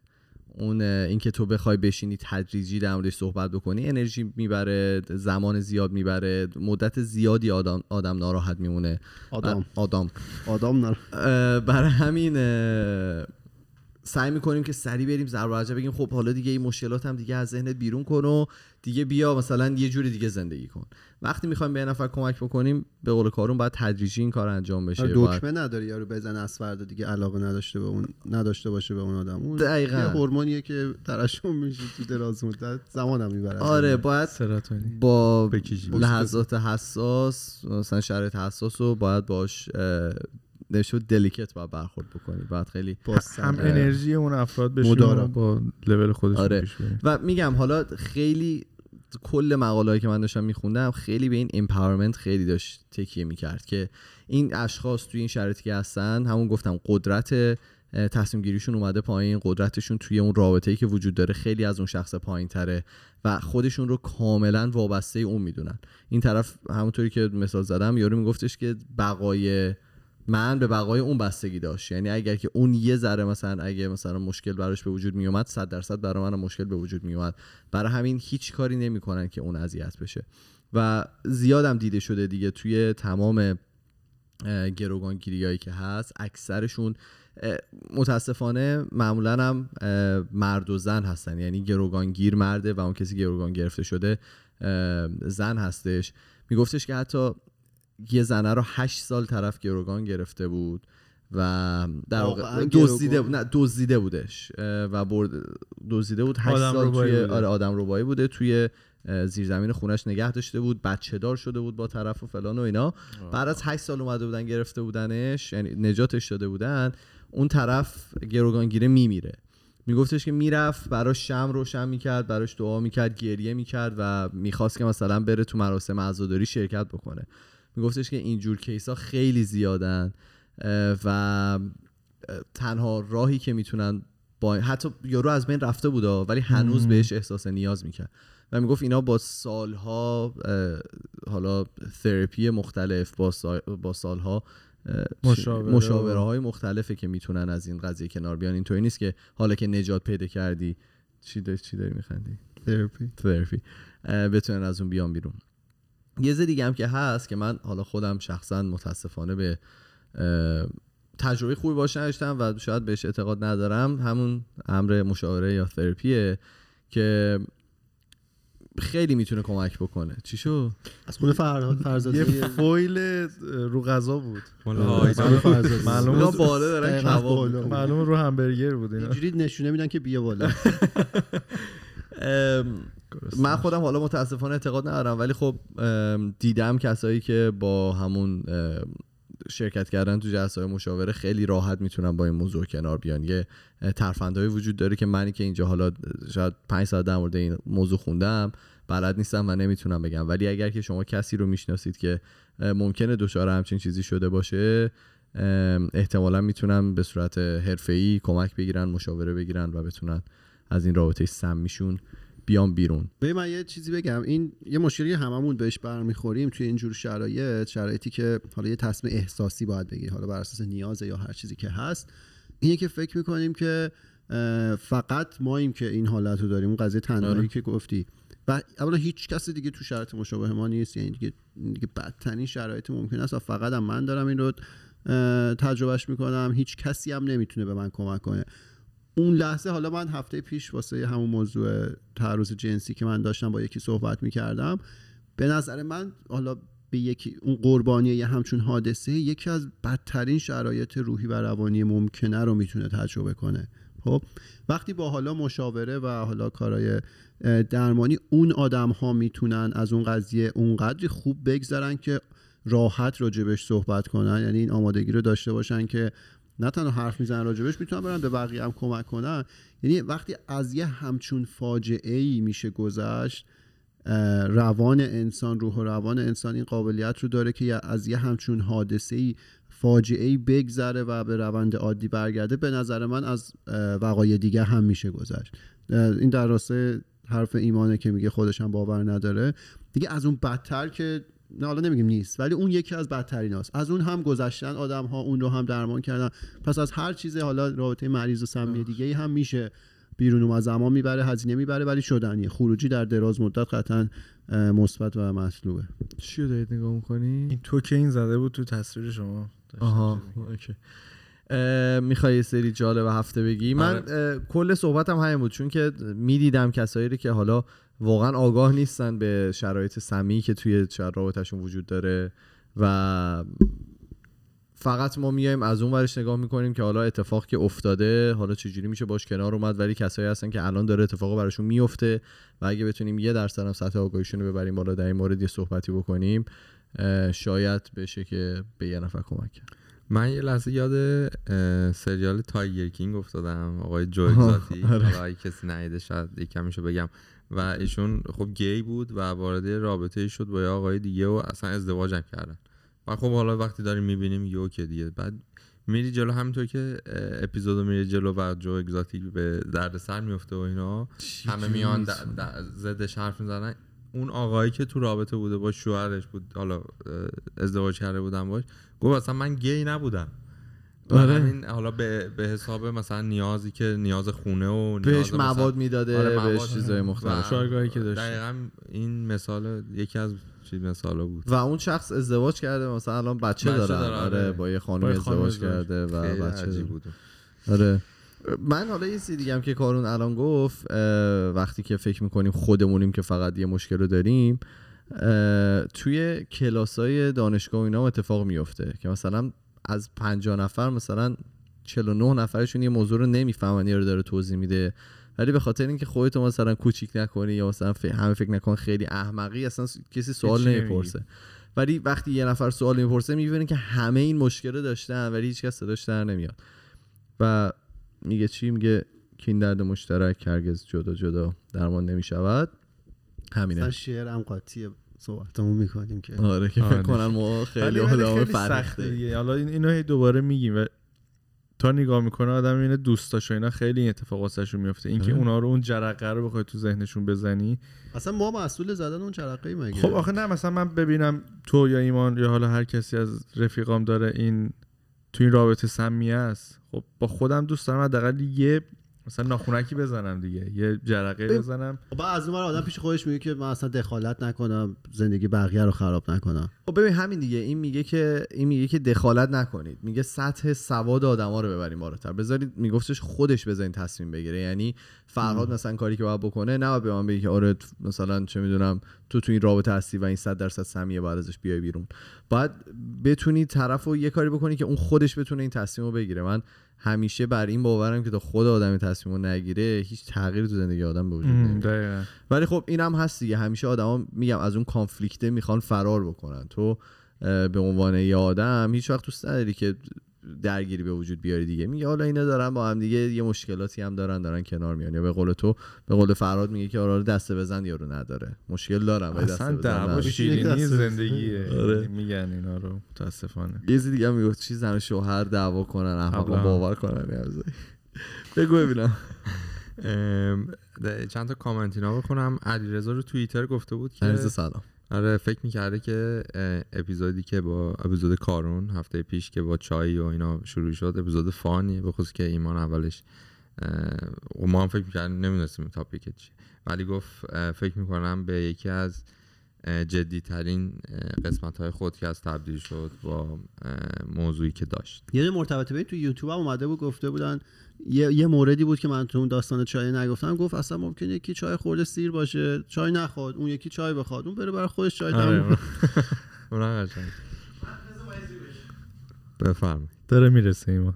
اون اینکه تو بخوای بشینی تدریجی در موردش صحبت بکنی انرژی می‌بره زمان زیاد می‌بره مدت زیادی آدم آدم ناراحت میمونه. آدم آدم آدم نر اه، برای همین سعی می‌کنیم که سریع بریم ضرب بگیم خب حالا دیگه این مشکلات هم دیگه از ذهنت بیرون کن و دیگه بیا مثلا یه جوری دیگه زندگی کن. وقتی می‌خوایم به یه نفر کمک بکنیم به قول کارون باید تدریجی این کار انجام بشه. باید- دکمه نداره یارو بزن از فردا دیگه علاقه نداشته به اون نداشته باشه به اون آدم. اون دقیقاً. یه هورمونیه که ترشح میشه تو دراز مدت زمانم می‌بره. آره باید سراتونین با بکشی. لحظات حساس مثلا شرایط حساس رو باید باش نشود delicate باید برخورد بکنی باید خیلی هم سر انرژی اون افراد بشون مدارا. با لول خودشون آره. و میگم حالا خیلی کل مقاله که من داشتم میخوندم خیلی به این empowerment خیلی داشت تکیه می‌کرد که این اشخاص توی این شرایطی که هستن همون گفتم قدرت تصمیم گیریشون اومده پایین قدرتشون توی اون رابطه‌ای که وجود داره خیلی از اون شخص پایین تره و خودشون رو کاملا وابسته اون می‌دونن این طرف همونطوری که مثال زدم یارو میگفتش که بقای من به بقای اون بستگی داشت. یعنی اگر که اون یه ذره مثلا اگه مثلا مشکل براش به وجود می 100 درصد برای من مشکل به وجود می اومد برای همین هیچ کاری نمی‌کنن که اون اذیت بشه. و زیادم دیده شده دیگه توی تمام اه، گروگانگیریایی که هست اکثرشون متاسفانه معمولا هم مرد و زن هستن. یعنی گروگانگیر مرده و اون کسی گروگان گرفته شده زن هستش. میگفتش که حتی یه زنه رو هشت سال طرف گروگان گرفته بود و در واقع دزدیده گروگان؟ نه دزدیده بودش و برد دزدیده بود هشت آدم سال ربایی توی. آره آدم ربایی بوده توی زیرزمین خونش نگه داشته بود بچه دار شده بود با طرف و فلان و اینا بعد از هشت سال اومده بودن گرفته بودنش یعنی نجاتش داده بودن اون طرف گروگانگیره میمیره میگفتش که می‌رفت براش شم روشن می‌کرد براش دعا می‌کرد گریه می‌کرد و می‌خواست که مثلا بره تو مراسم عزاداری شرکت بکنه میگفتش که اینجور کیس ها خیلی زیادن و تنها راهی که می‌تونن با حتی یارو از بین رفته بودا ولی هنوز بهش احساس نیاز می‌کرد. و می‌گفت اینا با سالها حالا تراپی مختلف با, با سالها مشاوره مشاوره های مختلفه که می‌تونن از این قضیه کنار بیان. اینطوری نیست که حالا که نجات پیدا کردی چی داری چی داری میخندی؟ تراپی اه، بتونن از اون بیان بیرون. یه چیز دیگه هم که هست که من حالا خودم شخصا متاسفانه به تجربه خوبی باش نداشتم و شاید بهش اعتقاد ندارم همون امر مشاوره یا تراپیه که خیلی می‌تونه کمک بکنه چی شو از خونه فرهاد یه فرزاده فویل رو غذا بود آره. آیس فرهاد فرزاده. معلوم اونا بود. بالا دارن کباب بالا. می‌کنن. معلوم رو همبرگر بود اینجوری نشونه میدن که بیا بالا من خودم حالا متاسفانه اعتقاد ندارم ولی خب دیدم کسایی که با همون شرکت کردن تو جلسه های مشاوره خیلی راحت می‌تونن با این موضوع کنار بیان. یه ترفندهایی وجود داره که منی که اینجا حالا شاید پنج ساعت در مورد این موضوع خوندم بلد نیستم و نمی‌تونم بگم. ولی اگر که شما کسی رو می‌شناسید که ممکنه دچار همچین چیزی شده باشه احتمالا می‌تونن به صورت حرفه‌ای کمک بگیرن مشاوره بگیرن و بتونن از این رابطه سمیشون بیان بیرون. به من یه چیزی بگم. این یه مشکلی هممون بهش برمیخوریم توی اینجور شرایط شرایطی که حالا یه تصمیم احساسی باید بگیری حالا بر اساس نیاز یا هر چیزی که هست. اینه که فکر می‌کنیم که فقط ماییم که این حالت رو داریم. اون قضیه تنهایی آره. که گفتی. و اولا هیچ کسی دیگه تو شرایط مشابه ما نیست. یعنی دیگه, دیگه بدترین شرایط ممکن است. و فقط هم من دارم این رو تجربهش می‌کنم. هیچ کسی هم نمی‌تونه به من کمک کنه. اون لحظه حالا من هفته پیش واسه همون موضوع تعرض جنسی که من داشتم با یکی صحبت می‌کردم به نظر من حالا به یکی اون قربانی یه همچون حادثه یکی از بدترین شرایط روحی و روانی ممکنه رو می‌تونه تجربه کنه. خب وقتی با حالا مشاوره و حالا کارهای اه، درمانی اون آدم ها می‌تونن از اون قضیه اونقدری خوب بگذرن که راحت راجبش صحبت کنن یعنی این آمادگی رو داشته باشن که نه تنها حرف می‌زنن راجبش می‌تونن برن به بقیه هم کمک کنن. یعنی وقتی از یه همچون فاجعه ای میشه گذشت روان انسان روح و روان انسان این قابلیت رو داره که از یه همچون حادثه ای فاجعه ای بگذره و به روند عادی برگرده. به نظر من از وقایع دیگه هم میشه گذشت. این در راسته حرف ایمانه که میگه خودش هم باور نداره. دیگه از اون بدتر که نه حالا نمیگیم نیست ولی اون یکی از بدترین هاست. از اون هم گذشتن آدم ها اون رو هم درمان کردن. پس از هر چیز حالا رابطه مریض و سمی دیگه ای هم میشه. بیرون اومد زمان می‌بره هزینه می‌بره ولی شدنیه. خروجی در دراز مدت قطعا مثبت و مطلوبه. چی رو دارید نگاه می‌کنی؟ این تو که این زده بود تو تصویر شما. آها. اوکی. می‌خوای یه سری جالب هفته بگی؟ من آره. کل صحبتم همین بود چون که می‌دیدم کسایی رو که حالا واقعا آگاه نیستن به شرایط سمی که توی رابطهشون وجود داره و فقط ما میایم از اون ورش نگاه می‌کنیم که حالا اتفاق که افتاده حالا چجوری میشه باش کنار اومد ولی کسایی هستن که الان داره اتفاق براشون میفته و اگه بتونیم یه درصد هم سطح آگاهیشون رو ببریم بالا در این مورد یه صحبتی بکنیم شاید بشه که به یه نفر کمک کرد. من یه لحظه یاد سریال تایگر کینگ افتادم. آقای جو آها، اگزاتی آره. کسی ندیده شاید یکمیشو بگم. و ایشون خب گی بود و وارد رابطه شد با یه آقای دیگه و اصلا ازدواجم کردن. و خب حالا وقتی داریم می‌بینیم یو که دیگه. بعد میری جلو همینطور که اپیزودو میری جلو و جو اگزاتیک به درد سر میفته و اینا همه میان ضدش حرف می‌زنن. اون آقایی که تو رابطه بوده با شوهرش بود حالا ازدواج کرده بودن باش گفت اصلا من گی نبودم. همین حالا به, به حساب مثلا نیازی که نیاز خونه و بهش نیاز مثلا- مواد می‌داده آره، بهش چیزای و مختلف شایگاهی که داشته. دقیقا این مثال یکی از چیز سالا بود و اون شخص ازدواج کرده مثلا الان بچه, بچه داره آره آره. با یه خانم ازدواج ازدواج. کرده و بچه. بود آره من حالا یه چیزی دیگه هم که کارون الان گفت وقتی که فکر می‌کنیم خودمونیم که فقط یه مشکل رو داریم توی کلاس های دانشگاه و اینا اتفاق میفته که مثلا از 50 نفر مثلا 49 نفرشون یه موضوع رو نمی‌فهمن رو داره توضیح میده. ولی به خاطر اینکه خودتو مثلا کوچیک نکنی یا مثلا ف- همه فکر نکن خیلی احمقی اصلا کسی سوال نمی‌پرسه. ولی وقتی یه نفر سوال می‌پرسه می‌بینی که همه این مشکل رو داشتن ولی هیچ کس صداش در نمیاد. و میگه چی؟ میگه که این درد مشترک هرگز جدا جدا درمان نمی‌شود. همینه. شعر هم قاطی صحبتمون می‌کنیم که. آره که فکر آره. کنن ما خیلی آدم فرخته دیگه. حالا این اینو هی دوباره میگیم و تا نگاه می‌کنه آدم اینه دوستاش و اینا خیلی این اتفاق واسهشون میفته اینکه آره. اونا رو اون جرقه رو بخوای تو ذهنشون بزنی. اصلا ما مسئول زدن اون چرقه مگه؟ خب آخه نه مثلا من ببینم تو یا ایمان یا حالا هر کسی از رفیقام داره این تو این رابطه سمیه است. خب با خودم دوست دارم حداقل یه مثلا ناخونکی بزنم دیگه یه جرقه بزنم. خب بعد از اون آدم پیش خودش میگه که من اصلا دخالت نکنم زندگی بقیه رو خراب نکنم. خب ببین همین دیگه این میگه که این میگه که دخالت نکنید. میگه سطح سواد آدما رو ببریم بالاتر. بذارید میگفتش خودش بزنین تصمیم بگیره. یعنی فرهاد مثلا کاری که باید بکنه نه به من بگی که آره مثلا چه می‌دونم تو تو این رابطه هستی و این 100 درصد سمیه بعد ازش بیای بیرون. باید بتونی طرف رو یه کاری بکنی که اون خودش بتونه این تصمیم رو بگیره. من همیشه بر این باورم که تا خود آدم تصمیم رو نگیره هیچ تغییری تو زندگی آدم به وجود نمیاد. ولی خب اینم هست دیگه. همیشه آدما میگم از اون کانفلیکته می‌خوان فرار بکنن. تو به عنوان یه آدم هیچ وقت دوست نداری که درگیری به وجود بیاری دیگه. میگه حالا اینا دارن با هم دیگه یه مشکلاتی هم دارن دارن کنار میان. یا به قول تو به قول فراد میگه که آره دسته بزن یارو نداره. مشکل دارم ولی دسته اصلا بزن. شیرینی زندگیه. آره. میگن اینا رو. متاسفانه. یه چیز دیگه می‌گفت چی زن شوهر دعوا کنن احمقا قبلا. باور کنن. بگو ببینم. چند تا کامنت اینا بخونم. علیرضا رو توییتر گفته بود که عرض سلام. آره فکر می‌کرده که اپیزودی که با اپیزود کارون هفته پیش که با چای و اینا شروع شد اپیزود فانیه به که ایمان اولش و ما هم فکر می‌کردیم نمی‌دونستیم تاپیک چیه. ولی گفت فکر می‌کنم به یکی از جدی ترین قسمت های خودکست تبدیل شد با موضوعی که داشت. یه مرتبط به تو یوتیوب هم اومده بود گفته بودن یه, یه موردی بود که من تو اون داستان چای نگفتم گفت اصلا ممکنه یکی چای خورده سیر باشه چای نخواد اون یکی چای بخواد اون بره برای خودش چای آره. اونم قشنگ. بفرمایید. داره می‌رسه ایمان.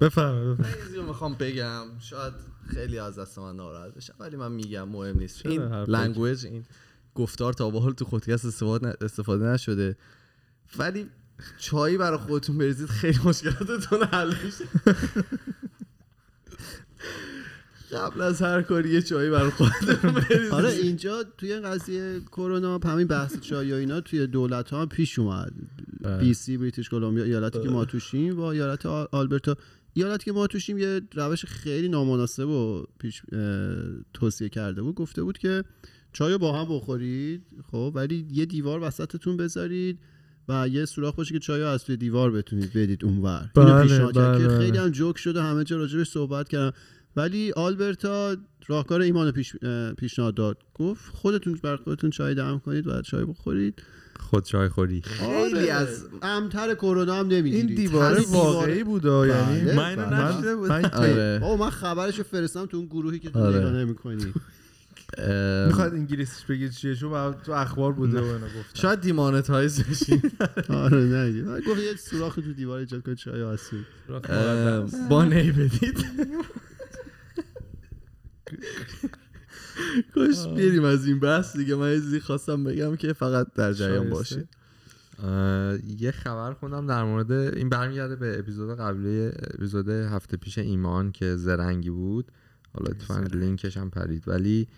بفرمایید من یه چیزی رو می‌خوام بگم شاید خیلی از دست من ناراحت بشن ولی من میگم مهم نیست. این لنگویج این گفتار تا به حال تو خودکست استفاده, استفاده نشده. ولی چایی برای خودتون بریزید خیلی مشکلاتتون حل میشه. قبل از هر کاری یه چایی برای خودتون بریزید. آره اینجا توی قضیه کرونا همین بحث چای و اینا توی دولت ها هم پیش اومد. بی سی بریتیش کلمبیا ایالتی که ما توشیم با ایالت آلبرتا. ایالتی که ما توشیم یه روش خیلی نامناسب و پیش توصیه کرده بود. گفته بود که چای رو با هم بخورید. خب ولی یه دیوار وسطتون بذارید و یه سوراخ باشه که چای رو از توی دیوار بتونید بدید اونور. اینو بله، بله، که. خیلی هم جوک شد و همه جا راجبش صحبت کردن ولی آلبرتا راهکار ایمان رو پیش پیشنهاد داد. گفت خودتون بر خودتون چای دم کنید و چای بخورید. خود چای خوری. خیلی از امتر کرونا هم نمی‌گیرید. این دیواره واقعی بود یعنی بله، من بله. نشیده بودم. من آره. بابا من خبرشو فرستم تو اون گروهی که تو آره. نگاه نمی‌کنی. می‌خواد انگلیسیش بگید چیه؟ چون تو اخبار بوده و اینا گفتم. شاید دیمانتایز بشین آره نه. من گفت یه سوراخ تو دیوار ایجاد کنید چای ام، با نی بدید. کاش بریم از این بحث دیگه. من یه چیزی خواستم بگم که فقط در جریان. باشید یه خبر خوندم در مورد این برمیگرده به اپیزود قبلی اپیزود هفته پیش ایمان که زرنگی بود. حالا اتفاقا لینکش هم پرید. ولی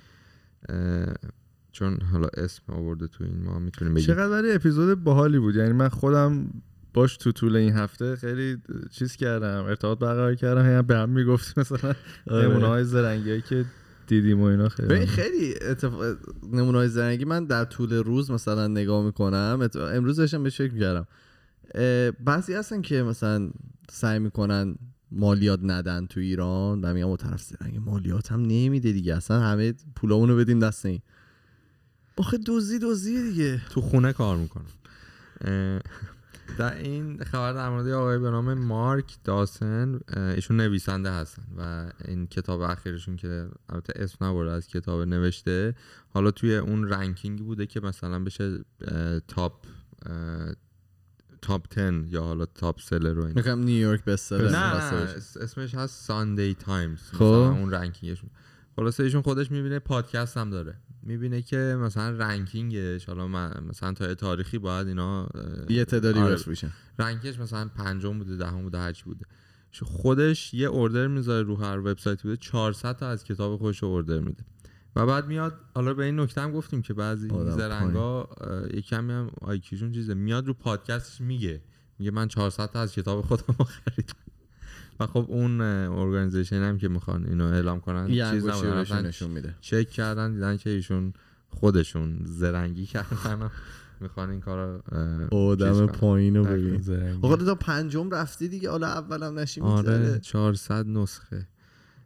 چون حالا اسم آورده تو این ما می‌تونیم بگیم. چقدر ولی اپیزود باحالی بود. یعنی من خودم باش تو طول این هفته خیلی چیز کردم ارتباط برقرار کردم. هم به هم می‌گفتیم مثلا نمونه های زرنگی که دیدیم و اینا خیلی. خیلی اتفاق... نمونه های زرنگی من در طول روز مثلا نگاه می‌کنم. ات... امروز داشتم بهش فکر می‌کردم. بعضی هستن که مثلا سعی می‌کنن مالیات ندن تو ایران. و میگم با طرف زرنگ مالیات هم نمیده دیگه. اصلا همه پولامونو بدیم دست این. آخه دوزی دوزی دیگه. تو خونه کار می‌کنم. در این خبر در مورد آقای به نام مارک داسن ایشون نویسنده هستن و این کتاب اخیرشون که البته اسم نبرده از کتاب نوشته. حالا توی اون ranking ی بوده که مثلا بشه top top 10 یا حالا top seller رو میگم New York best seller نه نه اس- اسمش هست Sunday Times خب. مثلا اون ranking شون. خلاصه ایشون خودش می‌بینه پادکست هم داره. می‌بینه که مثلا ranking ش حالا مثلا تا تاریخی باید اینا یه تعدادی آره، بفروشن rank ش مثلا پنجم بوده دهم بوده هرچی بوده. خودش یه order می‌ذاره رو هر وبسایت بوده 400 تا از کتاب خودش order میده. و بعد میاد حالا به این نکته هم گفتیم که بعضی زرنگا یه کمی هم آیکیوشون چیزه میاد رو پادکستش میگه. میگه من 400 تا از کتاب خودم رو خریدم. و خب اون ارگانیزیشن هم که می‌خوان اینو اعلام کنن چیز نشون میده. چک کردن دیدن که ایشون خودشون زرنگی کردن می‌خوان این چیز آدم. پایین رو ببین. آقا تا پنجم رفتی دیگه حالا اولم نشی آره میگذره 400 نسخه.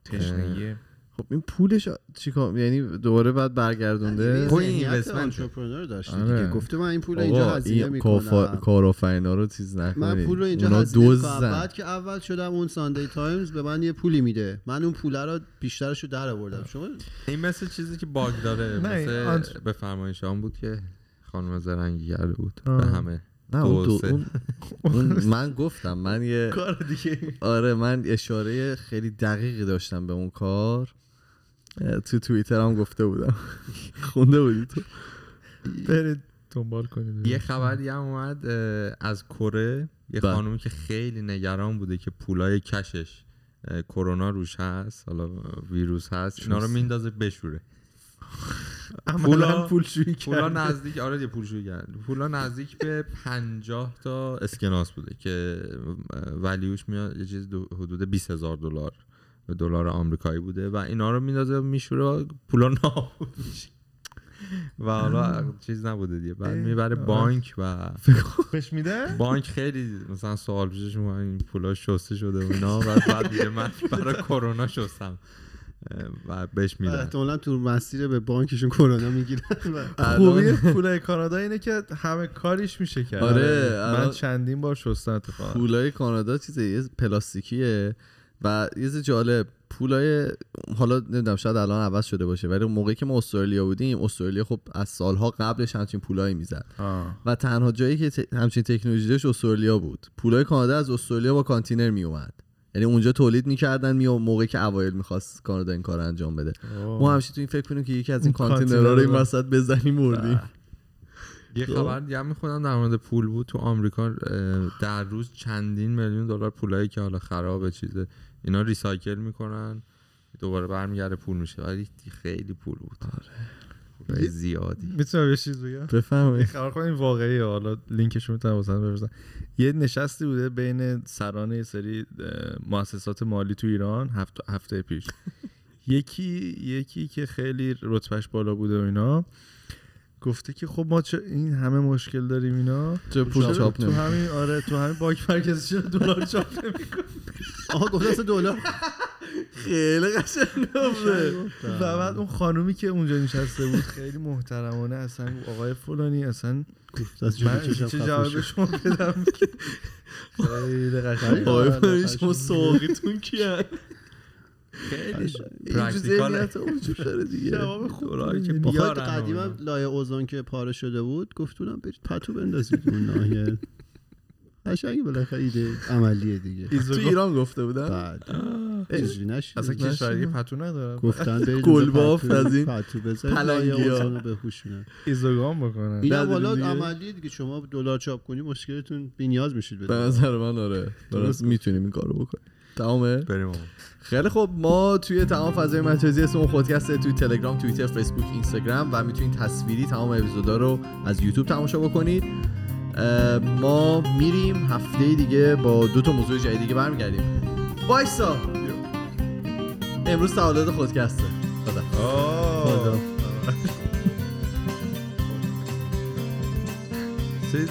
تشنگی خب این پولش چیکار یعنی دوباره بعد برگردونده؟ خب، ذهنیت investment. entrepreneur داشته آره. دیگه. گفته من این پول رو اینجا هزینه این کافا- می‌کنم کارآفرینا رو چیز نکنید. من پول رو اینجا هزینه بعد که اول شدم اون Sunday Times به من یه پولی میده. من اون پوله رو بیشترش رو در آوردم. شما این مثل چیزی که bug داره. این مثل به فرمایشان بود که خانم زرنگی کرده بود. آه. به همه. نه اون. اون, اون من گفتم من یه کار دیگه. آره من اشاره خیلی دقیقی داشتم به اون کار. تو توییتر هم گفته بودم. خونده بودی تو؟ برید. دنبال کنید. یه خبری هم اومد از کره. یه بله. خانومی که خیلی نگران بوده که پولای کشش کرونا روش هست حالا ویروس هست اینا رو میندازه بشوره. پولا- پولشویی پولا نزدیک آره یه پولشویی کرد. پولا نزدیک به 50 تا اسکناس بوده که ولیوش میاد یه چیز دو- حدود 20 هزار دلار. به دلار آمریکایی بوده و اینا رو میندازه میشوره پولا نابود میشه. و حالا چیز نبوده دیگه. بعد می‌بره بانک و بهش میده؟ بانک خیلی مثلا سوال پیشش می‌کنه این پولا شسته شده و اینا. و بعد میگه من برای کرونا شستم. و بهش میدن. احتمالا تو مسیر به بانکشون کرونا می‌گیرن. خوبی پولای کانادا اینه که همه کاریش میشه کرد. آره، من الان- چندین بار شستم اتفاقا. پولای کانادا چیزه یه پلاستیکیه. و یه چیز جالب پولای حالا نمی‌دونم شاید الان عوض شده باشه ولی اون موقعی که ما استرالیا بودیم استرالیا خب از سالها قبلش همچین پولایی می‌زد. آه. و تنها جایی که همچین تکنولوژی داشت استرالیا بود. پولای کانادا از استرالیا با کانتینر میومد یعنی اونجا تولید می‌کردن می موقعی که اوایل می‌خواست کانادا این کار انجام بده. ما همیشه تو این فکر کنیم که یکی از این کانتینرها رو این وسط بزنی مردیم. یه خبر دیگه هم می‌خونم در مورد پول بود. تو آمریکا در روز چندین میلیون دلار پولایی که حالا خرابه چیزه اینا ریسایکل می‌کنن دوباره برمیگرده پول میشه. ولی خیلی پول بود. پولای زیادی. می‌تونم یه چیز بگم؟ بفهمید خبر این واقعیه. حالا لینکش رو می‌تونم واسه بفرستم. یه نشستی بوده بین سران یه سری مؤسسات مالی تو ایران هفته, هفته پیش. یکی یکی که خیلی رتبهش بالا بوده و اینا گفته که خب ما چه این همه مشکل داریم اینا. چه پول چاپ تو همین آره تو همین بانک مرکزی چرا دلار چاپ نمی‌کنی؟ آها گفته دلار. خیلی قشنگ و بعد اون خانومی که اونجا نشسته بود خیلی محترمانه اصلا آقای فلانی اصلا من چه جواب. شما بدم خیلی قشنگ آقای قشنگ. شما ساقیتون کیان خیلی اینجور پرکتیکاله وجود داره دیگه؟ جواب خوب که قدیم. هم لایه اوزون که پاره شده بود گفتونم برید پتو بندازید اون ناحیه. قشنگ بالاخره ایده عملیه دیگه. تو ایران گفته بودن؟ بعد. اصلا کشور دیگه پتو ندارم. گفتن برید گل اونجا بافت پتو- از این پتو بزنید پلنگی لایه ها. اوزون رو بپوشونن. ایزوگام بکنن. این هم نداریم حالا دیگه. عملیه دیگه. شما دلار چاپ کنی مشکلتون بی‌نیاز میشید به به نظر من آره. درست می‌تونیم این کارو بکنیم. تمامه؟ بریم. خیلی خب ما توی تمام فضای مجازی اسم خودکسته توی تلگرام توییتر فیسبوک اینستاگرام و می‌تونید تصویری تمام اپیزودا رو از یوتیوب تماشا بکنید. ما میریم هفته دیگه با دو تا موضوع جدید دیگه برمیگردیم. وایسا. امروز تولد خودکسته. خدا. آه. چیز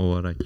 olarak.